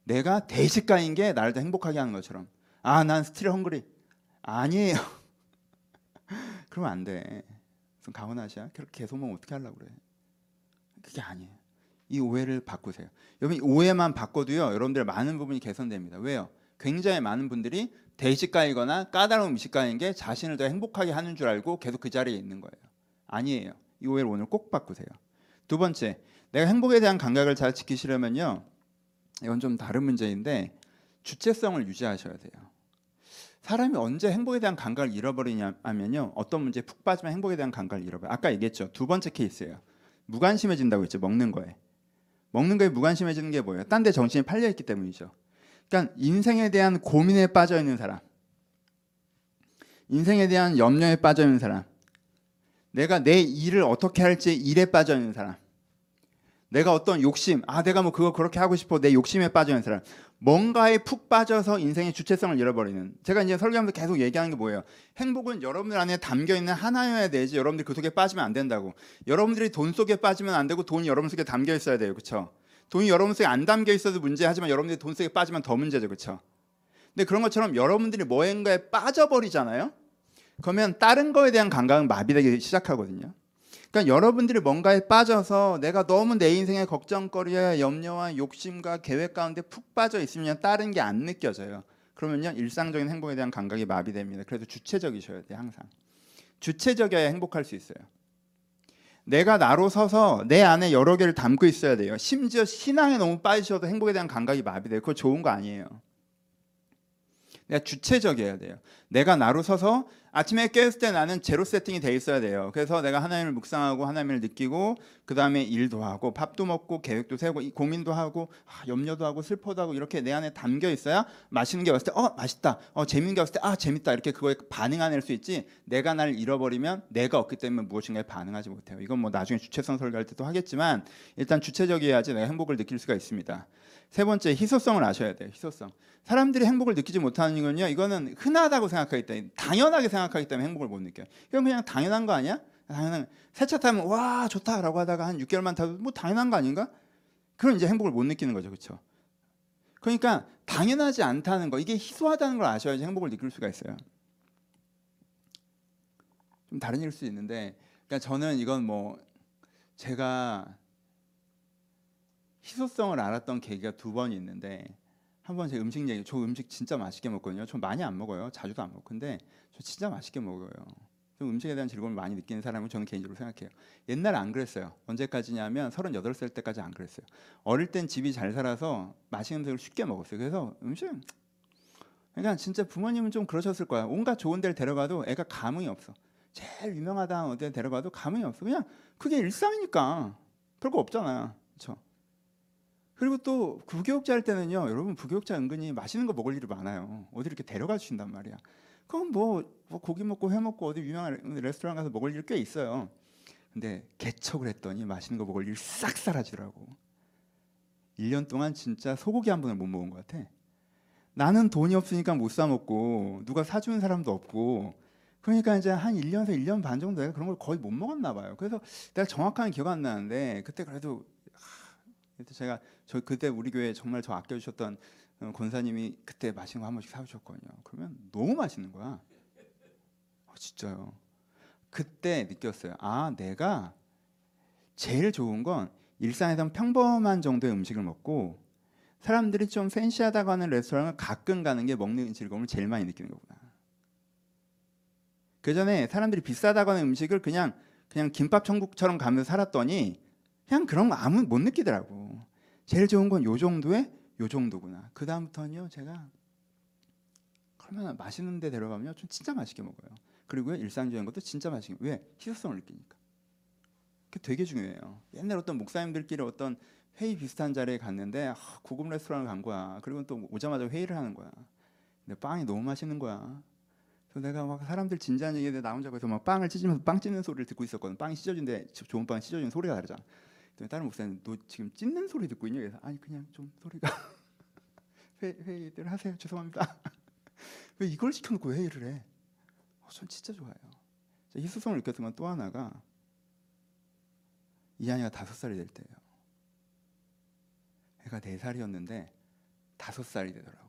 내가 대식가인 게 나를 더 행복하게 하는 것처럼 아 난 still hungry 아니에요. 그러면 안 돼. 무슨 가오나시야 그렇게 계속 먹으면 어떻게 하려고 그래? 그게 아니에요. 이 오해를 바꾸세요. 여러분 이 오해만 바꿔도요 여러분들 많은 부분이 개선됩니다. 왜요? 굉장히 많은 분들이 대식가이거나 까다로운 미식가인 게 자신을 더 행복하게 하는 줄 알고 계속 그 자리에 있는 거예요. 아니에요. 이 오해를 오늘 꼭 바꾸세요. 두 번째, 내가 행복에 대한 감각을 잘 지키시려면요. 이건 좀 다른 문제인데 주체성을 유지하셔야 돼요. 사람이 언제 행복에 대한 감각을 잃어버리냐면요. 어떤 문제에 푹 빠지면 행복에 대한 감각을 잃어버려요. 아까 얘기했죠. 두 번째 케이스예요. 무관심해진다고 했죠. 먹는 거에. 먹는 거에 무관심해지는 게 뭐예요? 딴 데 정신이 팔려 있기 때문이죠. 그러니까 인생에 대한 고민에 빠져 있는 사람. 인생에 대한 염려에 빠져 있는 사람. 내가 내 일을 어떻게 할지 일에 빠져 있는 사람. 내가 어떤 욕심, 아 내가 뭐 그거 그렇게 하고 싶어 내 욕심에 빠져 있는 사람. 뭔가에 푹 빠져서 인생의 주체성을 잃어버리는. 제가 이제 설교하면서 계속 얘기하는 게 뭐예요? 행복은 여러분들 안에 담겨 있는 하나여야 되지. 여러분들이 그 속에 빠지면 안 된다고. 여러분들이 돈 속에 빠지면 안 되고 돈이 여러분 속에 담겨 있어야 돼요. 그렇죠? 돈이 여러분 속에 안 담겨 있어도 문제 하지만 여러분들이 돈 속에 빠지면 더 문제죠. 그렇죠? 근데 그런 것처럼 여러분들이 뭐인가에 빠져버리잖아요. 그러면 다른 거에 대한 감각은 마비되기 시작하거든요. 그러니까 여러분들이 뭔가에 빠져서 내가 너무 내 인생의 걱정거리와 염려와 욕심과 계획 가운데 푹 빠져 있으면 다른 게 안 느껴져요. 그러면요 일상적인 행복에 대한 감각이 마비됩니다. 그래서 주체적이셔야 돼요 항상. 주체적이어야 행복할 수 있어요. 내가 나로 서서 내 안에 여러 개를 담고 있어야 돼요. 심지어 신앙에 너무 빠지셔도 행복에 대한 감각이 마비돼요. 그거 좋은 거 아니에요. 내가 주체적이어야 돼요. 내가 나로 서서 아침에 깨었을 때 나는 제로 세팅이 돼 있어야 돼요. 그래서 내가 하나님을 묵상하고 하나님을 느끼고 그 다음에 일도 하고 밥도 먹고 계획도 세우고 이 고민도 하고 아, 염려도 하고 슬퍼도 하고 이렇게 내 안에 담겨 있어야 맛있는 게 왔을 때 어 맛있다, 어 재밌는 게 왔을 때 아 재밌다 이렇게 그거에 반응해낼 수 있지. 내가 날 잃어버리면 내가 없기 때문에 무엇인가에 반응하지 못해요. 이건 뭐 나중에 주체성 설교할 때도 하겠지만 일단 주체적이어야지 내가 행복을 느낄 수가 있습니다. 세 번째 희소성을 아셔야 돼요. 희소성. 사람들이 행복을 느끼지 못하는 이건요. 이거는 흔하다고 생각하기 때문에 당연하게 생각하기 때문에 행복을 못 느껴요. 이건 그냥 당연한 거 아니야? 당연한 세차 타면 와 좋다라고 하다가 한 6개월만 타도 뭐 당연한 거 아닌가? 그럼 이제 행복을 못 느끼는 거죠, 그렇죠? 그러니까 당연하지 않다는 거 이게 희소하다는 걸 아셔야지 행복을 느낄 수가 있어요. 좀 다른 일일 수 있는데, 그러니까 저는 이건 뭐 제가 희소성을 알았던 계기가 두 번 있는데 한 번 제 음식 얘기 저 음식 진짜 맛있게 먹거든요. 저 많이 안 먹어요. 자주도 안 먹고 근데 저 진짜 맛있게 먹어요. 좀 음식에 대한 즐거움을 많이 느끼는 사람은 저는 개인적으로 생각해요. 옛날에 안 그랬어요. 언제까지냐면 38살 때까지 안 그랬어요. 어릴 땐 집이 잘 살아서 맛있는 음식을 쉽게 먹었어요. 그래서 음식 그러니까 진짜 부모님은 좀 그러셨을 거야. 온갖 좋은 데를 데려가도 애가 감흥이 없어. 제일 유명하다 어디 데려가도 감흥이 없어. 그냥 그게 일상이니까 별거 없잖아요. 그리고 또 부교육자 할 때는요, 여러분 부교육자 은근히 맛있는 거 먹을 일이 많아요. 어디 이렇게 데려가 주신단 말이야. 그럼 뭐, 뭐 고기 먹고 회 먹고 어디 유명한 레스토랑 가서 먹을 일 꽤 있어요. 근데 개척을 했더니 맛있는 거 먹을 일 싹 사라지더라고. 1년 동안 진짜 소고기 한 번을 못 먹은 것 같아. 나는 돈이 없으니까 못 사 먹고 누가 사주는 사람도 없고 그러니까 이제 한 1년에서 1년 반 정도 내가 그런 걸 거의 못 먹었나 봐요. 그래서 내가 정확한 기억 안 나는데 그때 그래도 제가 저 그때 우리 교회 정말 저 아껴주셨던 어, 권사님이 그때 맛있는 거 한 번씩 사주셨거든요. 그러면 너무 맛있는 거야. 어, 진짜요. 그때 느꼈어요. 아 내가 제일 좋은 건 일상에서 평범한 정도의 음식을 먹고 사람들이 좀 팬시하다고 하는 레스토랑을 가끔 가는 게 먹는 즐거움을 제일 많이 느끼는 거구나. 그 전에 사람들이 비싸다고 하는 음식을 그냥 그냥 김밥 천국처럼 가면서 살았더니 그냥 그런 거 아무 못 느끼더라고. 제일 좋은 건 요 정도에 요 정도구나. 그 다음부터는요 제가 그러면 맛있는 데 데려가면요 좀 진짜 맛있게 먹어요. 그리고 일상적인 것도 진짜 맛있게 왜 희소성을 느끼니까. 그게 되게 중요해요. 옛날 어떤 목사님들끼리 어떤 회의 비슷한 자리에 갔는데 아, 고급 레스토랑을 간 거야. 그리고 또 오자마자 회의를 하는 거야. 근데 빵이 너무 맛있는 거야. 그래서 내가 막 사람들 진지한 얘기에 나 혼자 거기서 막 빵을 찢으면서 빵 찢는 소리를 듣고 있었거든. 빵이 찢어진데 저- 좋은 빵 찢어지는 소리가 다르잖아. 다른 목사님 너 지금 찢는 소리 듣고 있냐? 그래서 아니 그냥 좀 소리가 회, 회의들 하세요. 죄송합니다. 왜 이걸 시켜놓고 회의를 해? 어, 전 진짜 좋아요. 제 희소성을 느꼈던 건 또 하나가 이한이가 다섯 살이 될 때예요. 애가 네 살이었는데 다섯 살이 되더라고.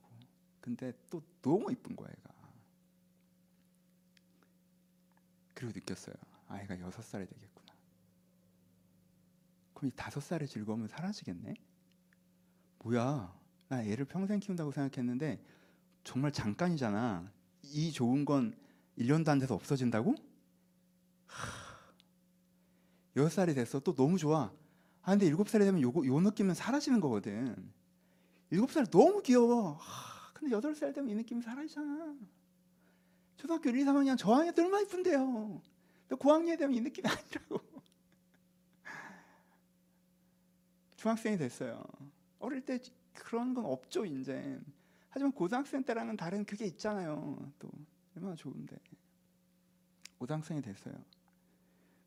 근데 또 너무 이쁜 거야 애가. 그리고 느꼈어요. 아이가 여섯 살이 되겠구나. 그럼 이 다섯 살의 즐거움은 사라지겠네? 뭐야? 나 애를 평생 키운다고 생각했는데 정말 잠깐이잖아. 이 좋은 건 1년도 안 돼서 없어진다고? 하, 여섯 살이 됐어. 또 너무 좋아. 아 근데 일곱 살이 되면 요거 요 느낌은 사라지는 거거든. 일곱 살 너무 귀여워. 하, 근데 여덟 살 되면 이 느낌이 사라지잖아. 초등학교 1, 2, 3학년 저학년 얼마나 이쁜데요. 근데 고학년이 되면 이 느낌이 아니라고. 중학생이 됐어요. 어릴 때 그런 건 없죠 이제. 하지만 고등학생 때랑은 다른 그게 있잖아요. 또 얼마나 좋은데. 고등학생이 됐어요.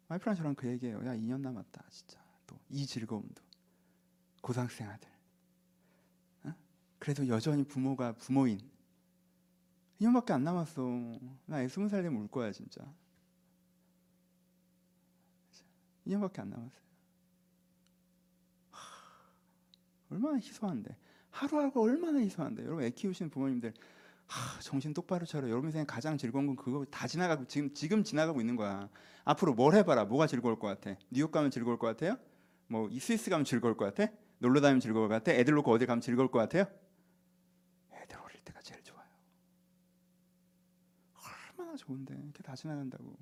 와이프랑 저랑 그 얘기해요. 야 2년 남았다 진짜. 또 이 즐거움도 고등학생 아들. 어? 그래도 여전히 부모가 부모인. 2년밖에 안 남았어. 나 스무 살 되면 울 거야 진짜. 2년밖에 안 남았어요. 하, 얼마나 희소한데. 하루하루 얼마나 희소한데. 여러분 애 키우시는 부모님들 하, 정신 똑바로 차려. 여러분 인생 가장 즐거운 건 그거 다 지나가고 지금 지금 지나가고 있는 거야. 앞으로 뭘 해봐라. 뭐가 즐거울 것 같아? 뉴욕 가면 즐거울 것 같아요? 뭐이 스위스 가면 즐거울 것 같아? 놀러 다니면 즐거울 것 같아? 애들 놓고 어디 가면 즐거울 것 같아요? 애들 어릴 때가 제일 좋아요. 얼마나 좋은데 이렇게 다 지나간다고.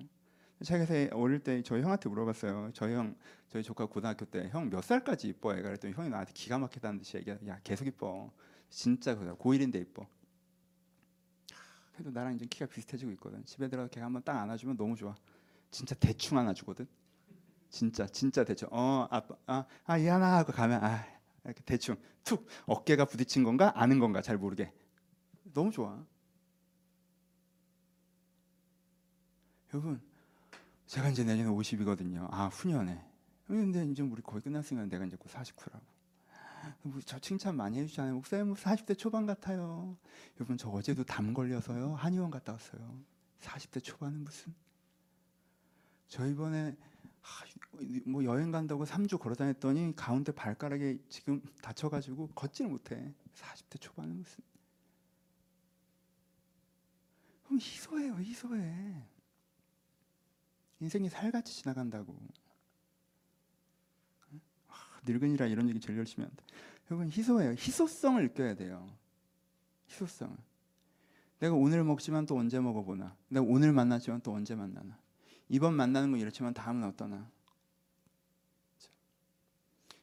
그래서 어릴 때 저희 형한테 물어봤어요. 저희 형, 저희 조카 고등학교 때 형 몇 살까지 이뻐? 애가 그랬더니 형이 나한테 기가 막히다는 듯이 얘기야. 야 계속 이뻐. 진짜 그다. 고1인데 이뻐. 그래도 나랑 이제 키가 비슷해지고 있거든. 집에 들어가 걔가 한번 딱 안아주면 너무 좋아. 진짜 대충 안아주거든. 진짜 진짜 대충. 어 아빠 아아 이하나 하고 가면 아 이렇게 대충 툭 어깨가 부딪힌 건가 아는 건가 잘 모르게 너무 좋아. 여러분 제가 이제 내년에 50이거든요. 아 후년에. 근데 이제 우리 거의 끝났으니까 내가 이제 곧 49라고. 뭐저 칭찬 많이 해주잖아요. 목사님 뭐 40대 초반 같아요. 여러분 저 어제도 담 걸려서요. 한의원 갔다 왔어요. 40대 초반은 무슨? 저 이번에 하, 뭐 여행 간다고 3주 걸어 다녔더니 가운데 발가락에 지금 다쳐가지고 걷지를 못해. 40대 초반은 무슨? 그럼 희소해요, 희소해. 인생이 살같이 지나간다고. 아, 늙은이라 이런 얘기 제일 열심히 한다. 여러분 희소해요. 희소성을 느껴야 돼요. 희소성을. 내가 오늘 먹지만 또 언제 먹어보나. 내가 오늘 만나지만 또 언제 만나나. 이번 만나는 건 이렇지만 다음은 어떠나.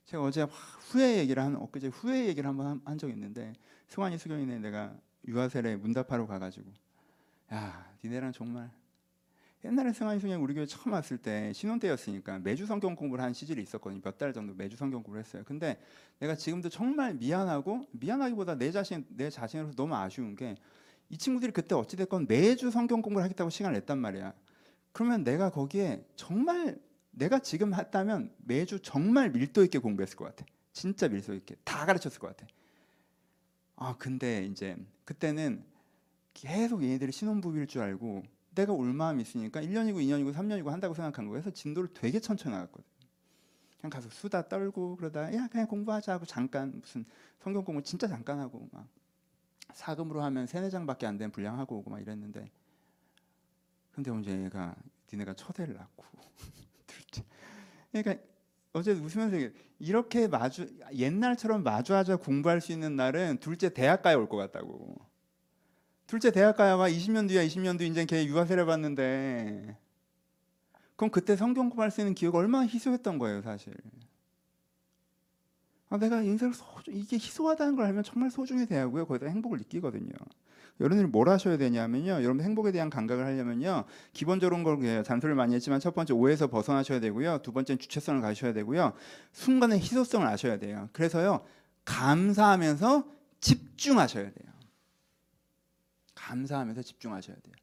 제가 어제 후회 얘기를 한 엊그제 후회 얘기를 한번 한적 있는데 승환이 수경이네 내가 유아세례 문답하러 가가지고 야 니네랑 정말 옛날에 수경이 우리 교회 처음 왔을 때 신혼 때였으니까 매주 성경 공부를 한 시절이 있었거든요 몇 달 정도 매주 성경 공부를 했어요 근데 내가 지금도 정말 미안하고 미안하기보다 내 자신 내 자신으로서 너무 아쉬운 게 이 친구들이 그때 어찌 됐건 매주 성경 공부를 하겠다고 시간을 냈단 말이야 그러면 내가 거기에 정말 내가 지금 했다면 매주 정말 밀도 있게 공부했을 것 같아. 진짜 밀도 있게 다 가르쳤을 것 같아. 아 근데 이제 그때는 계속 얘네들이 신혼부비일 줄 알고 내가 올 마음이 있으니까 1년이고 2년이고 3년이고 한다고 생각한. 그래서 진도를 되게 천천히 나갔거든. 그냥 가서 수다 떨고 그러다 야 그냥 공부하자 하고 잠깐 무슨 성경 공부 진짜 잠깐 하고 막 사금으로 하면 세네 장밖에 안 되는 분량하고 오고 막 이랬는데 근데 언제 얘가 니네가 초대를 낳고 둘째 그러니까 어제 웃으면서. 이렇게 마주 옛날처럼 마주하자 공부할 수 있는 날은 둘째 대학 가에 올것 같다고 둘째 대학 가야가 20년 뒤야 20년 뒤 이제 걔 유아 세례 받는데. 그럼 그때 성경 공부할 수 있는 기회가 얼마나 희소했던 거예요 사실. 아, 내가 인생을 소중 이게 희소하다는 걸 알면 정말 소중히 대하고요. 거기다 행복을 느끼거든요. 여러분들이 뭘 하셔야 되냐면요. 여러분 행복에 대한 감각을 하려면요. 기본적으로 걸 해요 잔소리를 많이 했지만 첫 번째 오해에서 벗어나셔야 되고요. 두 번째는 주체성을 가셔야 되고요. 순간의 희소성을 아셔야 돼요. 그래서요 감사하면서 집중하셔야 돼요 감사하면서 집중하셔야 돼요.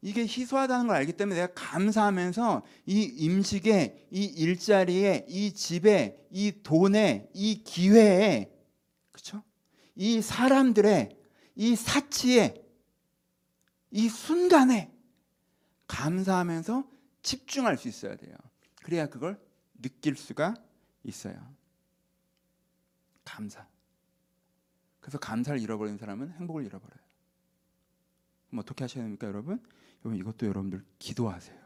이게 희소하다는 걸 알기 때문에 내가 감사하면서 이 임식에, 이 일자리에, 이 집에, 이 돈에, 이 기회에, 그렇죠? 이 사람들의, 이 사치에, 이 순간에 감사하면서 집중할 수 있어야 돼요. 그래야 그걸 느낄 수가 있어요. 감사. 그래서 감사를 잃어버리는 사람은 행복을 잃어버려요. 그럼 어떻게 하셔야 됩니까, 여러분? 여러분 이것도 여러분들 기도하세요.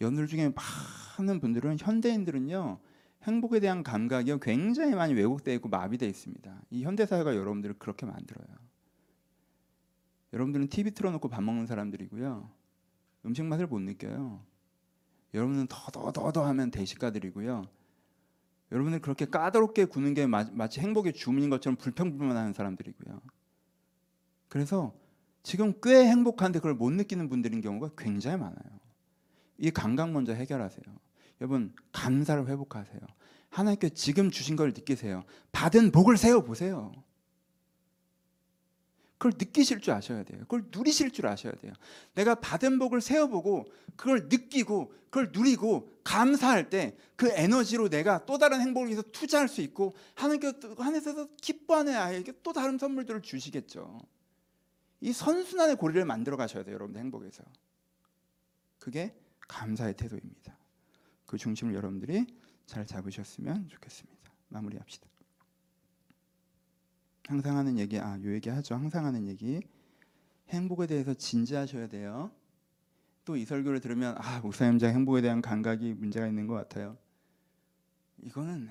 여러분들 중에 많은 분들은 현대인들은요 행복에 대한 감각이 굉장히 많이 왜곡되어 있고 마비되어 있습니다. 이 현대 사회가 여러분들을 그렇게 만들어요. 여러분들은 TV 틀어놓고 밥 먹는 사람들이고요. 음식 맛을 못 느껴요. 여러분은 더더더더 하면 대식가들이고요. 여러분들 그렇게 까다롭게 구는 게 마, 마치 행복의 주문인 것처럼 불평불만하는 사람들이고요. 그래서 지금 꽤 행복한데 그걸 못 느끼는 분들인 경우가 굉장히 많아요. 이 감각 먼저 해결하세요. 여러분 감사를 회복하세요. 하나님께 지금 주신 걸 느끼세요. 받은 복을 세워 보세요. 그걸 느끼실 줄 아셔야 돼요. 그걸 누리실 줄 아셔야 돼요. 내가 받은 복을 세워보고 그걸 느끼고 그걸 누리고 감사할 때 그 에너지로 내가 또 다른 행복을 위해서 투자할 수 있고 하나님께서 하나님께서 기뻐하는 아이에게 또 다른 선물들을 주시겠죠. 이 선순환의 고리를 만들어 가셔야 돼요, 여러분들 행복에서. 그게 감사의 태도입니다. 그 중심을 여러분들이 잘 잡으셨으면 좋겠습니다. 마무리합시다. 항상 하는 얘기, 아, 요 얘기 하죠. 항상 하는 얘기. 행복에 대해서 진지하셔야 돼요. 또 이 설교를 들으면 아, 목사님 자 행복에 대한 감각이 문제가 있는 것 같아요. 이거는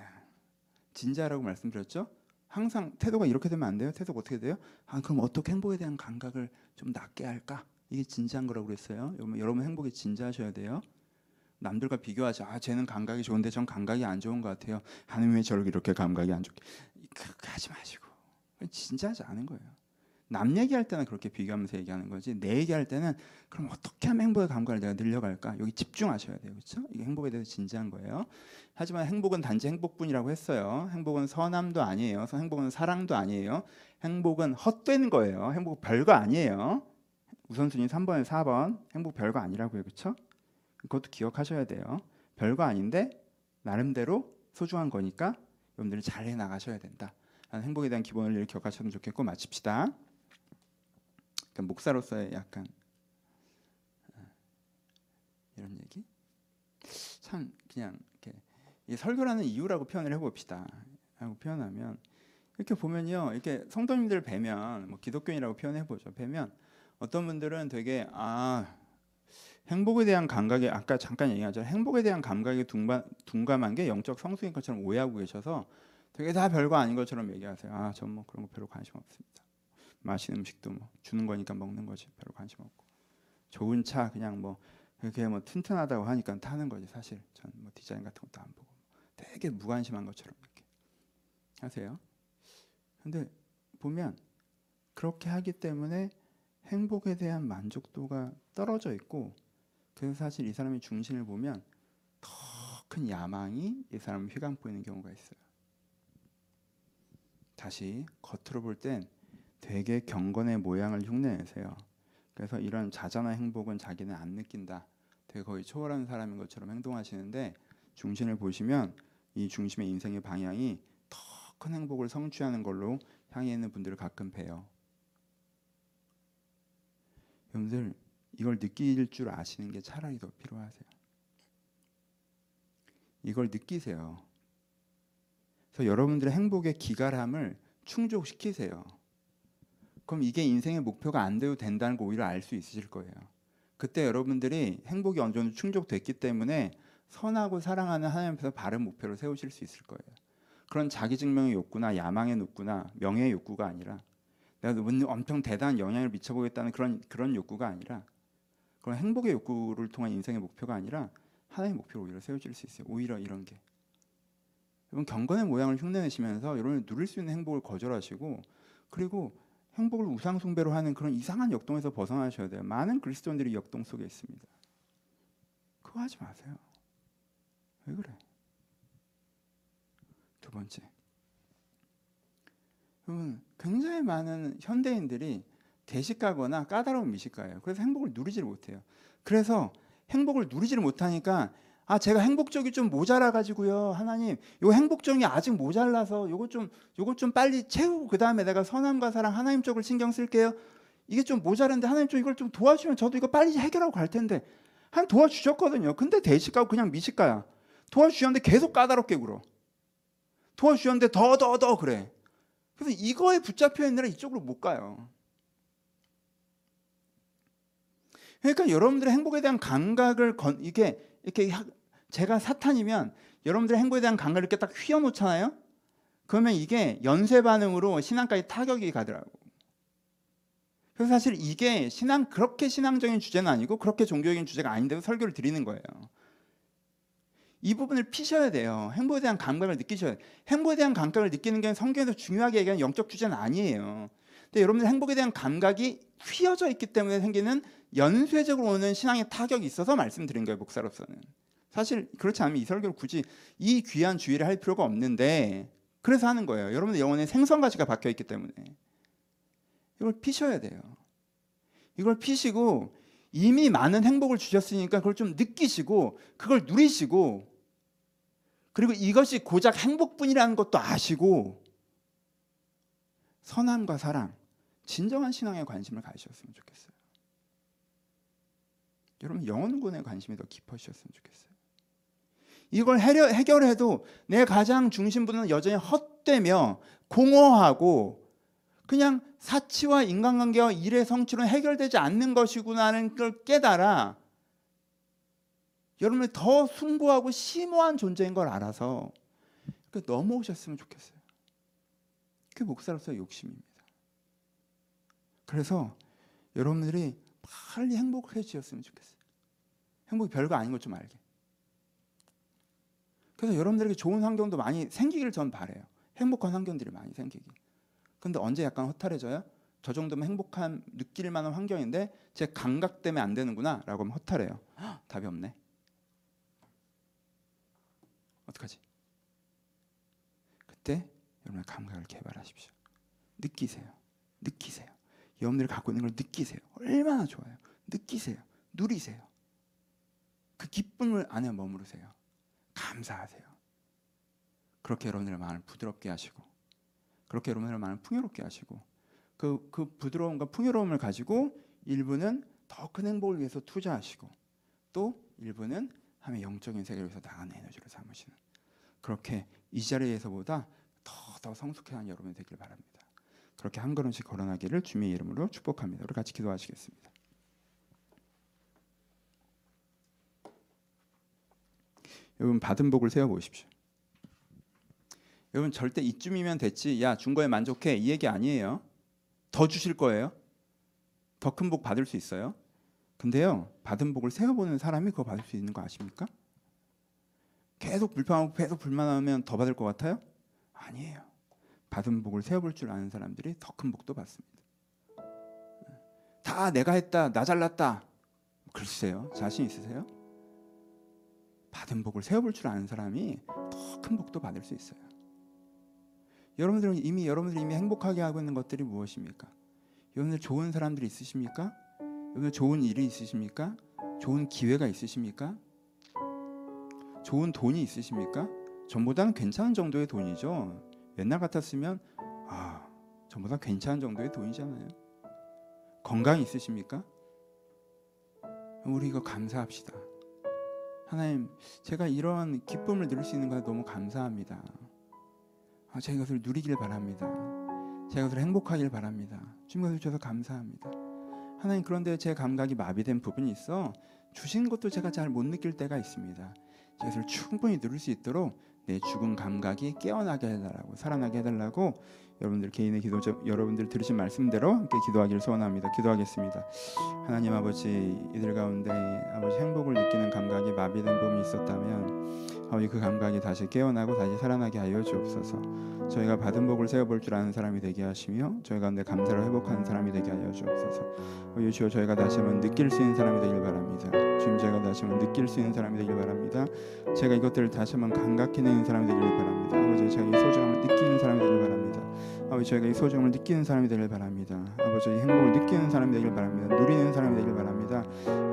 진지하라고 말씀드렸죠. 항상 태도가 이렇게 되면 안 돼요. 태도가 어떻게 돼요? 아, 그럼 어떻게 행복에 대한 감각을 좀 낮게 할까? 이게 진지한 거라고 그랬어요. 여러분, 행복에 진지하셔야 돼요. 남들과 비교하지. 아, 쟤는 감각이 좋은데 전 감각이 안 좋은 것 같아요. 하나님 왜 저를 이렇게 감각이 안 좋게? 그렇게 하지 마시고 진지하지 않은 거예요. 남 얘기할 때는 그렇게 비교하면서 얘기하는 거지. 내 얘기할 때는 그럼 어떻게 하면 행복의 감각을 내가 늘려갈까? 여기 집중하셔야 돼요, 그렇죠? 이게 행복에 대해서 진지한 거예요. 하지만 행복은 단지 행복뿐이라고 했어요. 행복은 선함도 아니에요. 행복은 사랑도 아니에요. 행복은 헛된 거예요. 행복 별거 아니에요. 우선순위 3번에 4번 행복 별거 아니라고요, 그렇죠? 그것도 기억하셔야 돼요. 별거 아닌데 나름대로 소중한 거니까 여러분들이 잘해 나가셔야 된다. 행복에 대한 기본 원리를 기억하셨으면 좋겠고 마칩시다. 그러니까 목사로서의 약간 어, 이런 얘기 참 그냥 이렇게 이 설교라는 이유라고 표현을 해봅시다. 하고 표현하면 이렇게 보면요, 이렇게 성도님들 뵈면 뭐 기독교인이라고 표현해 보죠. 뵈면 어떤 분들은 되게 아 행복에 대한 감각에 아까 잠깐 얘기하죠. 행복에 대한 감각에 둔감, 둔감한 게 영적 성숙인 것처럼 오해하고 계셔서 되게 다 별거 아닌 것처럼 얘기하세요. 아, 전 뭐 그런 거 별로 관심 없습니다. 마시는 음식도 뭐 주는 거니까 먹는 거지. 별로 관심 없고. 좋은 차 그냥 뭐 그렇게 뭐 튼튼하다고 하니까 타는 거지 사실. 전 뭐 디자인 같은 것도 안 보고. 되게 무관심한 것처럼 이렇게. 하세요. 근데 보면 그렇게 하기 때문에 행복에 대한 만족도가 떨어져 있고 그래서 사실 이 사람의 중심을 보면 더 큰 야망이 이 사람을 휘감고 있는 경우가 있어요. 다시 겉으로 볼 땐 되게 경건의 모양을 흉내내세요. 그래서 이런 자잘한 행복은 자기는 안 느낀다. 되게 거의 초월한 사람인 것처럼 행동하시는데 중심을 보시면 이 중심의 인생의 방향이 더 큰 행복을 성취하는 걸로 향해 있는 분들을 가끔 봬요. 여러분들 이걸 느낄 줄 아시는 게 차라리 더 필요하세요. 이걸 느끼세요. 그래서 여러분들의 행복의 기갈함을 충족시키세요. 그럼 이게 인생의 목표가 안 돼도 된다는 거 오히려 알 수 있으실 거예요. 그때 여러분들이 행복이 어느 정도 충족됐기 때문에 선하고 사랑하는 하나님 앞에서 바른 목표를 세우실 수 있을 거예요. 그런 자기 증명의 욕구나 야망의 욕구나 명예의 욕구가 아니라 내가 뭔 엄청 대단한 영향을 미쳐보겠다는 그런 그런 욕구가 아니라 그런 행복의 욕구를 통한 인생의 목표가 아니라 하나의 목표를 오히려 세워질 수 있어요. 오히려 이런 게 여러분 경건의 모양을 흉내내시면서 여러분이 누릴 수 있는 행복을 거절하시고 그리고 행복을 우상 숭배로 하는 그런 이상한 역동에서 벗어나셔야 돼요. 많은 그리스도인들이 역동 속에 있습니다. 그거 하지 마세요. 왜 그래? 두 번째, 여러분 굉장히 많은 현대인들이 대식가거나 까다로운 미식가예요. 그래서 행복을 누리지를 못해요. 그래서 행복을 누리지를 못하니까 아 제가 행복적이 좀 모자라 가지고요. 하나님 요 행복적이 아직 모자라서 요거 좀 요거 좀 빨리 채우고 그 다음에 내가 선함과 사랑 하나님 쪽을 신경 쓸게요. 이게 좀 모자란데 하나님 좀 이걸 좀 도와주면 저도 이거 빨리 해결하고 갈 텐데. 한 도와주셨거든요. 근데 대식가고 그냥 미식가야. 도와주셨는데 계속 까다롭게 굴어. 도와주셨는데 더 더 더 그래. 그래서 이거에 붙잡혀 있느라 이쪽으로 못 가요. 그러니까 여러분들의 행복에 대한 감각을 건 이게 이렇게 하- 제가 사탄이면 여러분들의 행복에 대한 감각을 이렇게 딱 휘어 놓잖아요. 그러면 이게 연쇄 반응으로 신앙까지 타격이 가더라고. 그래서 사실 이게 신앙 그렇게 신앙적인 주제는 아니고 그렇게 종교적인 주제가 아닌데도 설교를 드리는 거예요. 이 부분을 피셔야 돼요. 행복에 대한 감각을 느끼셔야 돼요. 행복에 대한 감각을 느끼는 게 성경에서 중요하게 얘기하는 영적 주제는 아니에요. 근데 여러분들 행복에 대한 감각이 휘어져 있기 때문에 생기는 연쇄적으로 오는 신앙의 타격이 있어서 말씀드린 거예요 목사로서는. 사실 그렇지 않으면 이 설교를 굳이 이 귀한 주의를 할 필요가 없는데 그래서 하는 거예요. 여러분의 영혼에 생선가시가 박혀 있기 때문에. 이걸 피셔야 돼요. 이걸 피시고 이미 많은 행복을 주셨으니까 그걸 좀 느끼시고 그걸 누리시고 그리고 이것이 고작 행복뿐이라는 것도 아시고 선함과 사랑 진정한 신앙에 관심을 가지셨으면 좋겠어요. 여러분 영혼군에 관심이 더 깊어지셨으면 좋겠어요. 이걸 해결해도 내 가장 중심부는 여전히 헛되며 공허하고 그냥 사치와 인간관계와 일의 성취로 해결되지 않는 것이구나는 걸 깨달아 여러분이 더 숭고하고 심오한 존재인 걸 알아서 그 넘어오셨으면 좋겠어요. 그게 목사로서의 욕심입니다. 그래서 여러분들이 빨리 행복해지셨으면 좋겠어요. 행복이 별거 아닌 것좀 알게. 그래서 여러분들에게 좋은 환경도 많이 생기기를 전 바래요. 행복한 환경들이 많이 생기기. 근데 언제 약간 허탈해져요? 저 정도면 행복한 느낄 만한 환경인데 제 감각 때문에 안 되는구나라고 하면 허탈해요. 헉, 답이 없네. 어떡하지? 그때 여러분의 감각을 개발하십시오. 느끼세요. 느끼세요. 여러분들이 갖고 있는 걸 느끼세요. 얼마나 좋아요. 느끼세요. 누리세요. 그 기쁨을 안에 머무르세요. 감사하세요. 그렇게 여러분들의 마음을 부드럽게 하시고 그렇게 여러분들의 마음을 풍요롭게 하시고 그, 그 부드러움과 풍요로움을 가지고 일부는 더 큰 행복을 위해서 투자하시고 또 일부는 함의 영적인 세계를 위해서 나가는 에너지를 삼으시는 그렇게 이 자리에서보다 더 더 성숙한 여러분이 되길 바랍니다. 그렇게 한 걸음씩 걸어나기를 주님의 이름으로 축복합니다. 우리 같이 기도하시겠습니다. 여러분 받은 복을 세워 보십시오. 여러분 절대 이쯤이면 됐지. 야, 준 거에 만족해. 이 얘기 아니에요. 더 주실 거예요. 더 큰 복 받을 수 있어요. 근데요. 받은 복을 세워 보는 사람이 그거 받을 수 있는 거 아십니까? 계속 불평하고 계속 불만하면 더 받을 것 같아요? 아니에요. 받은 복을 세워볼 줄 아는 사람들이 더 큰 복도 받습니다. 다 내가 했다, 나 잘났다. 글쎄요, 자신 있으세요? 받은 복을 세워볼 줄 아는 사람이 더 큰 복도 받을 수 있어요. 여러분들은 이미 여러분들이 이미 행복하게 하고 있는 것들이 무엇입니까? 여러분들 좋은 사람들이 있으십니까? 여러분들 좋은 일이 있으십니까? 좋은 기회가 있으십니까? 좋은 돈이 있으십니까? 전보다는 괜찮은 정도의 돈이죠. 옛날 같았으면 아 전보다 괜찮은 정도의 돈이잖아요. 건강 있으십니까? 우리 이거 감사합시다. 하나님, 제가 이런 기쁨을 누릴 수 있는 것 너무 감사합니다. 아, 제가 이것을 누리길 바랍니다. 제가 이것을 행복하길 바랍니다. 주님 것을 주셔서 감사합니다. 하나님 그런데 제 감각이 마비된 부분이 있어 주신 것도 제가 잘 못 느낄 때가 있습니다. 이것을 충분히 누릴 수 있도록 내 죽은 감각이 깨어나게 해달라고 살아나게 해달라고 여러분들 개인의 기도 여러분들 들으신 말씀대로 함께 기도하기를 소원합니다. 기도하겠습니다. 하나님 아버지 이들 가운데 아버지 행복을 느끼는 감각이 마비된 부분이 있었다면 아버지 그 감각이 다시 깨어나고 다시 살아나게 하여 주옵소서. 저희가 받은 복을 세어볼 줄 아는 사람이 되게 하시며 저희 가운데 감사를 회복하는 사람이 되게 하여 주옵소서. 아버지 주여 저희가 다시 한번 느낄 수 있는 사람이 되길 바랍니다. 주님 저희가 다시 한번 느낄 수 있는 사람이 되길 바랍니다. 제가 이것들을 다시 한번 감각해내는 사람이 되길 바랍니다. 아버지 제가 이 소중함을 느끼는 사람이 되길 바랍니다. 아버지 저희가 이 소중함을 느끼는 사람이 되길 바랍니다. 아버지 이 행복을 느끼는 사람이 되길 바랍니다. 누리는 사람이 되길 바랍니다.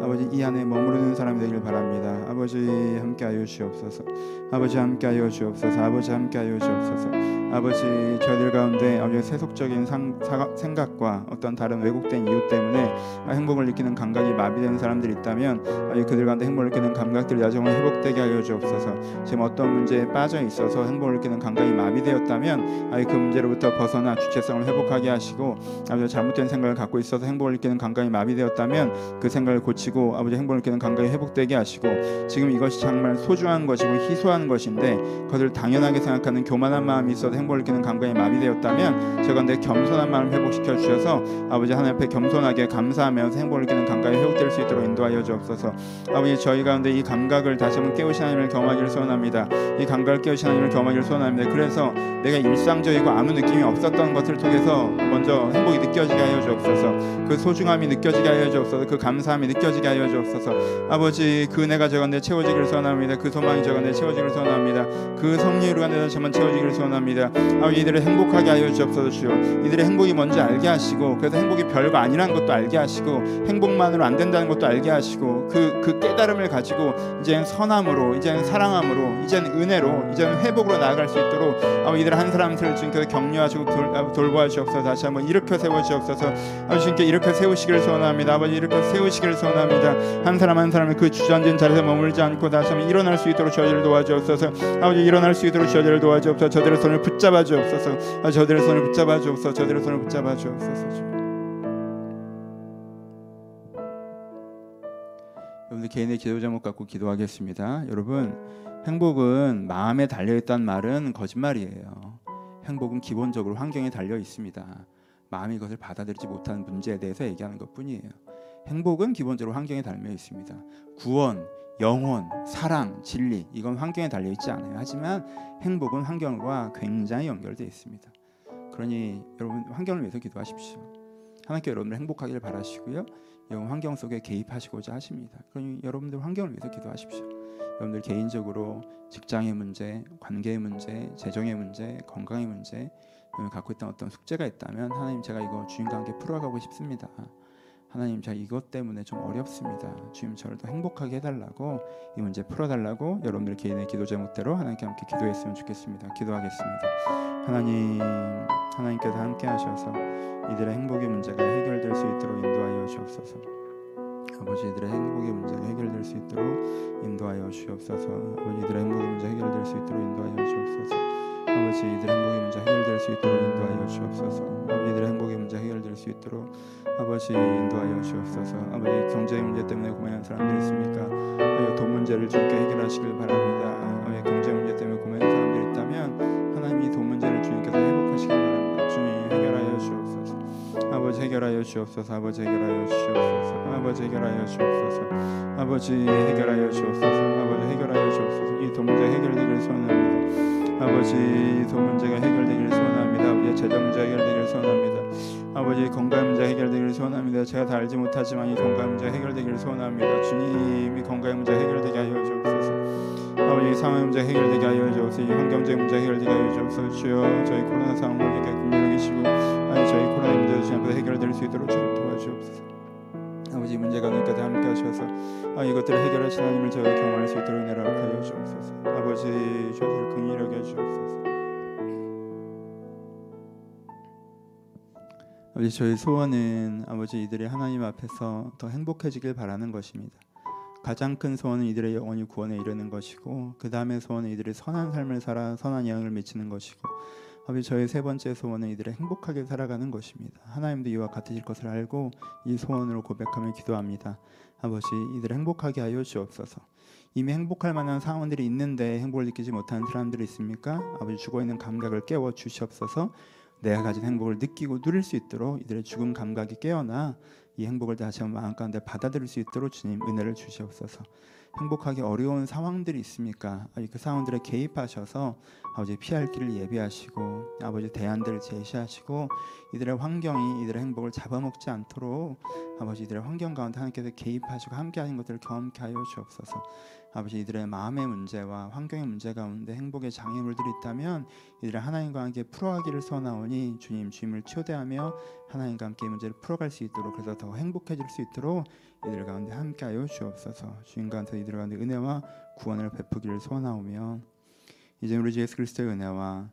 아버지 이 안에 머무르는 사람이 되길 바랍니다. 아버지 함께하여 주옵소서. 아버지 함께하여 주옵소서. 아버지 함께하여 주옵소서. 아버지 저희들 가운데 아버지 세속적인 상, 사, 생각과 어떤 다른 왜곡된 이유 때문에 행복을 느끼는 감각이 마비된 사람들이 있다면 아버지 그들 가운데 행복을 느끼는 감각들이 야정을 회복되게 하여 주옵소서. 지금 어떤 문제에 빠져 있어서 행복을 느끼는 감각이 마비되었다면 아버지 그 문제로부터 벗 어나 주체성을 회복하게 하시고 아버지 잘못된 생각을 갖고 있어서 행복을 느끼는 감각이 마비되었다면 그 생각을 고치고 아버지 행복을 느끼는 감각이 회복되게 하시고 지금 이것이 정말 소중한 것이고 희소한 것인데 그것을 당연하게 생각하는 교만한 마음이 있어서 행복을 느끼는 감각이 마비되었다면 제가 내 겸손한 마음 회복시켜 주셔서 아버지 하나님 앞에 겸손하게 감사하면서 행복을 느끼는 감각이 회복될 수 있도록 인도하여 주옵소서. 아버지 저희 가운데 이 감각을 다시 한번 깨우신 하나님을 경험하기를 소원합니다. 이 감각을 깨우신 하나님을 경험하기를 소원합니다. 그래서 내가 일상적이고 아무 느낌이 없 었던 것을 통해서 먼저 행복이 느껴지게 하여 주옵소서. 그 소중함이 느껴지게 하여 주옵소서. 그 감사함이 느껴지게 하여 주옵소서. 아버지 그 은혜가 저가 내 채워지기를 소원합니다. 그 소망이 저가 내 채워지기를 소원합니다. 그 성리로 간내 저만 채워지기를 소원합니다. 아버지 이들을 행복하게 하여 주옵소서 주여. 이들의 행복이 뭔지 알게 하시고 그래서 행복이 별거 아니라는 것도 알게 하시고 행복만으로 안 된다는 것도 알게 하시고 그, 그 깨달음을 가지고 이제는 선함으로 이제는 사랑함으로 이제는 은혜로 이제는 회복으로 나아갈 수 있도록 아버지 이들 한 사람들을 주님께서 격려하시고 돌, 아, 돌보아 주옵소서. 다시 한번 일으켜 세워 주옵소서. 아버지 주님께 일으켜 세우시기를 소원합니다. 아버지 일으켜 세우시기를 소원합니다. 한 사람 한 사람을 그 주저앉은 자리에서 머물지 않고 다시 한번 일어날 수 있도록 저희를 도와주옵소서. 아버지 일어날 수 있도록 저희를 도와주옵소서. 저들의 손을 붙잡아 주옵소서. 아, 저들의 손을 붙잡아 주옵소서. 저들의 손을 붙잡아 주옵소서. 여러분들 개인의 기도 제목 갖고 기도하겠습니다. 여러분 행복은 마음에 달려 있다는 말은 거짓말이에요. 행복은 기본적으로 환경에 달려 있습니다. 마음이 이것을 받아들이지 못하는 문제에 대해서 얘기하는 것뿐이에요. 행복은 기본적으로 환경에 달려 있습니다. 구원, 영혼, 사랑, 진리 이건 환경에 달려 있지 않아요. 하지만 행복은 환경과 굉장히 연결되어 있습니다. 그러니 여러분 환경을 위해서 기도하십시오. 하나님께 여러분들 행복하기를 바라시고요. 여러분 환경 속에 개입하시고자 하십니다. 그러니 여러분들 환경을 위해서 기도하십시오. 여러분들 개인적으로 직장의 문제, 관계의 문제, 재정의 문제, 건강의 문제, 여러분 갖고 있던 어떤 숙제가 있다면 하나님 제가 이거 주님과 함께 풀어가고 싶습니다. 하나님 제가 이것 때문에 좀 어렵습니다. 주님 저를 더 행복하게 해달라고 이 문제 풀어달라고 여러분들 개인의 기도 제목대로 하나님께 함께 기도했으면 좋겠습니다. 기도하겠습니다. 하나님 하나님께서 함께 하셔서 이들의 행복의 문제가 해결될 수 있도록 인도하여 주옵소서. 아버지 이들의 행복의 문제가 해결될 수 있도록 인도하여 주옵소서. 아버지 이들의 행복의 문제 해결될 수 있도록 인도하여 주옵소서. 아버지 이들의 행복의 문제 해결될 수 있도록 인도하여 주옵소서. 아버지 이들의 행복의 문제 해결될 수 있도록 아버지 인도하여 주옵소서. 아버지 경제 문제 때문에 고민하는 사람들 있습니까? 아버지 돈 문제를 주님께 해결하시길 바랍니다. 아버지 경제 문제 때문에 아버지 해결하여 주옵소서. 아버지 해결하여 주옵소서. 아버지 해결하여 주옵소서. 아버지 해결하여 주옵소서. 아버지 해결하여 주옵소서. 이돈 문제 해결되기를 소원합니다. 아버지 돈 문제가 해결되기를 소원합니다. 아버지 재정 문제 해결되기를 소원합니다. 아버지 건강 문제 해결되기를 소원합니다. 제가 다 알지 못하지만 이 건강 문제 해결되기를 소원합니다. 주님이 건강 문제 해결되게 하여 주옵소서. 아버지 상황 문제 해결되게 하여 주옵소서. 이 환경적 문제 해결되게 하여 주옵소서. 주여 저희 코로나 상황을 이렇게 긍휼히 계시고 아니 저희 코로나 문제도 주님 앞에 해결될 수 있도록 좀 도와주옵소서. 아버지 이 문제가 눈까지 함께 하셔서 아, 이것들을 해결하신 하나님을 저희가 경험할 수 있도록 은혜를 하여 주옵소서. 아버지 저희를 긍휼히 여겨 주옵소서. 아버지 저희 소원은 아버지 이들이 하나님 앞에서 더 행복해지길 바라는 것입니다. 가장 큰 소원은 이들의 영혼이 구원에 이르는 것이고 그 다음의 소원은 이들이 선한 삶을 살아 선한 영향을 미치는 것이고 아버지 저희 세 번째 소원은 이들의 행복하게 살아가는 것입니다. 하나님도 이와 같으실 것을 알고 이 소원으로 고백하며 기도합니다. 아버지 이들을 행복하게 하여 주옵소서. 이미 행복할 만한 상황들이 있는데 행복을 느끼지 못하는 사람들이 있습니까? 아버지 죽어 있는 감각을 깨워 주시옵소서. 내가 가진 행복을 느끼고 누릴 수 있도록 이들의 죽음 감각이 깨어나 이 행복을 다시 한번 마음 가운데 받아들일 수 있도록 주님 은혜를 주시옵소서. 행복하기 어려운 상황들이 있습니까? 그 상황들에 개입하셔서 아버지 피할 길을 예비하시고 아버지 대안들을 제시하시고 이들의 환경이 이들의 행복을 잡아먹지 않도록 아버지 이들의 환경 가운데 하나님께서 개입하시고 함께하는 것들을 경험케 하여 주옵소서. 아버지 이들의 마음의 문제와 환경의 문제 가운데 행복의 장애물들이 있다면 이들의 하나님과 함께 풀어가기를 소원하오니 주님 주님을 초대하며 하나님과 함께 이 문제를 풀어갈 수 있도록 그래서 더 행복해질 수 있도록 이들 가운데 함께하여 주옵소서. 주님 가운데 이들 가운데 은혜와 구원을 베푸기를 소원하오며 이제 우리 주 예수 그리스도의 은혜와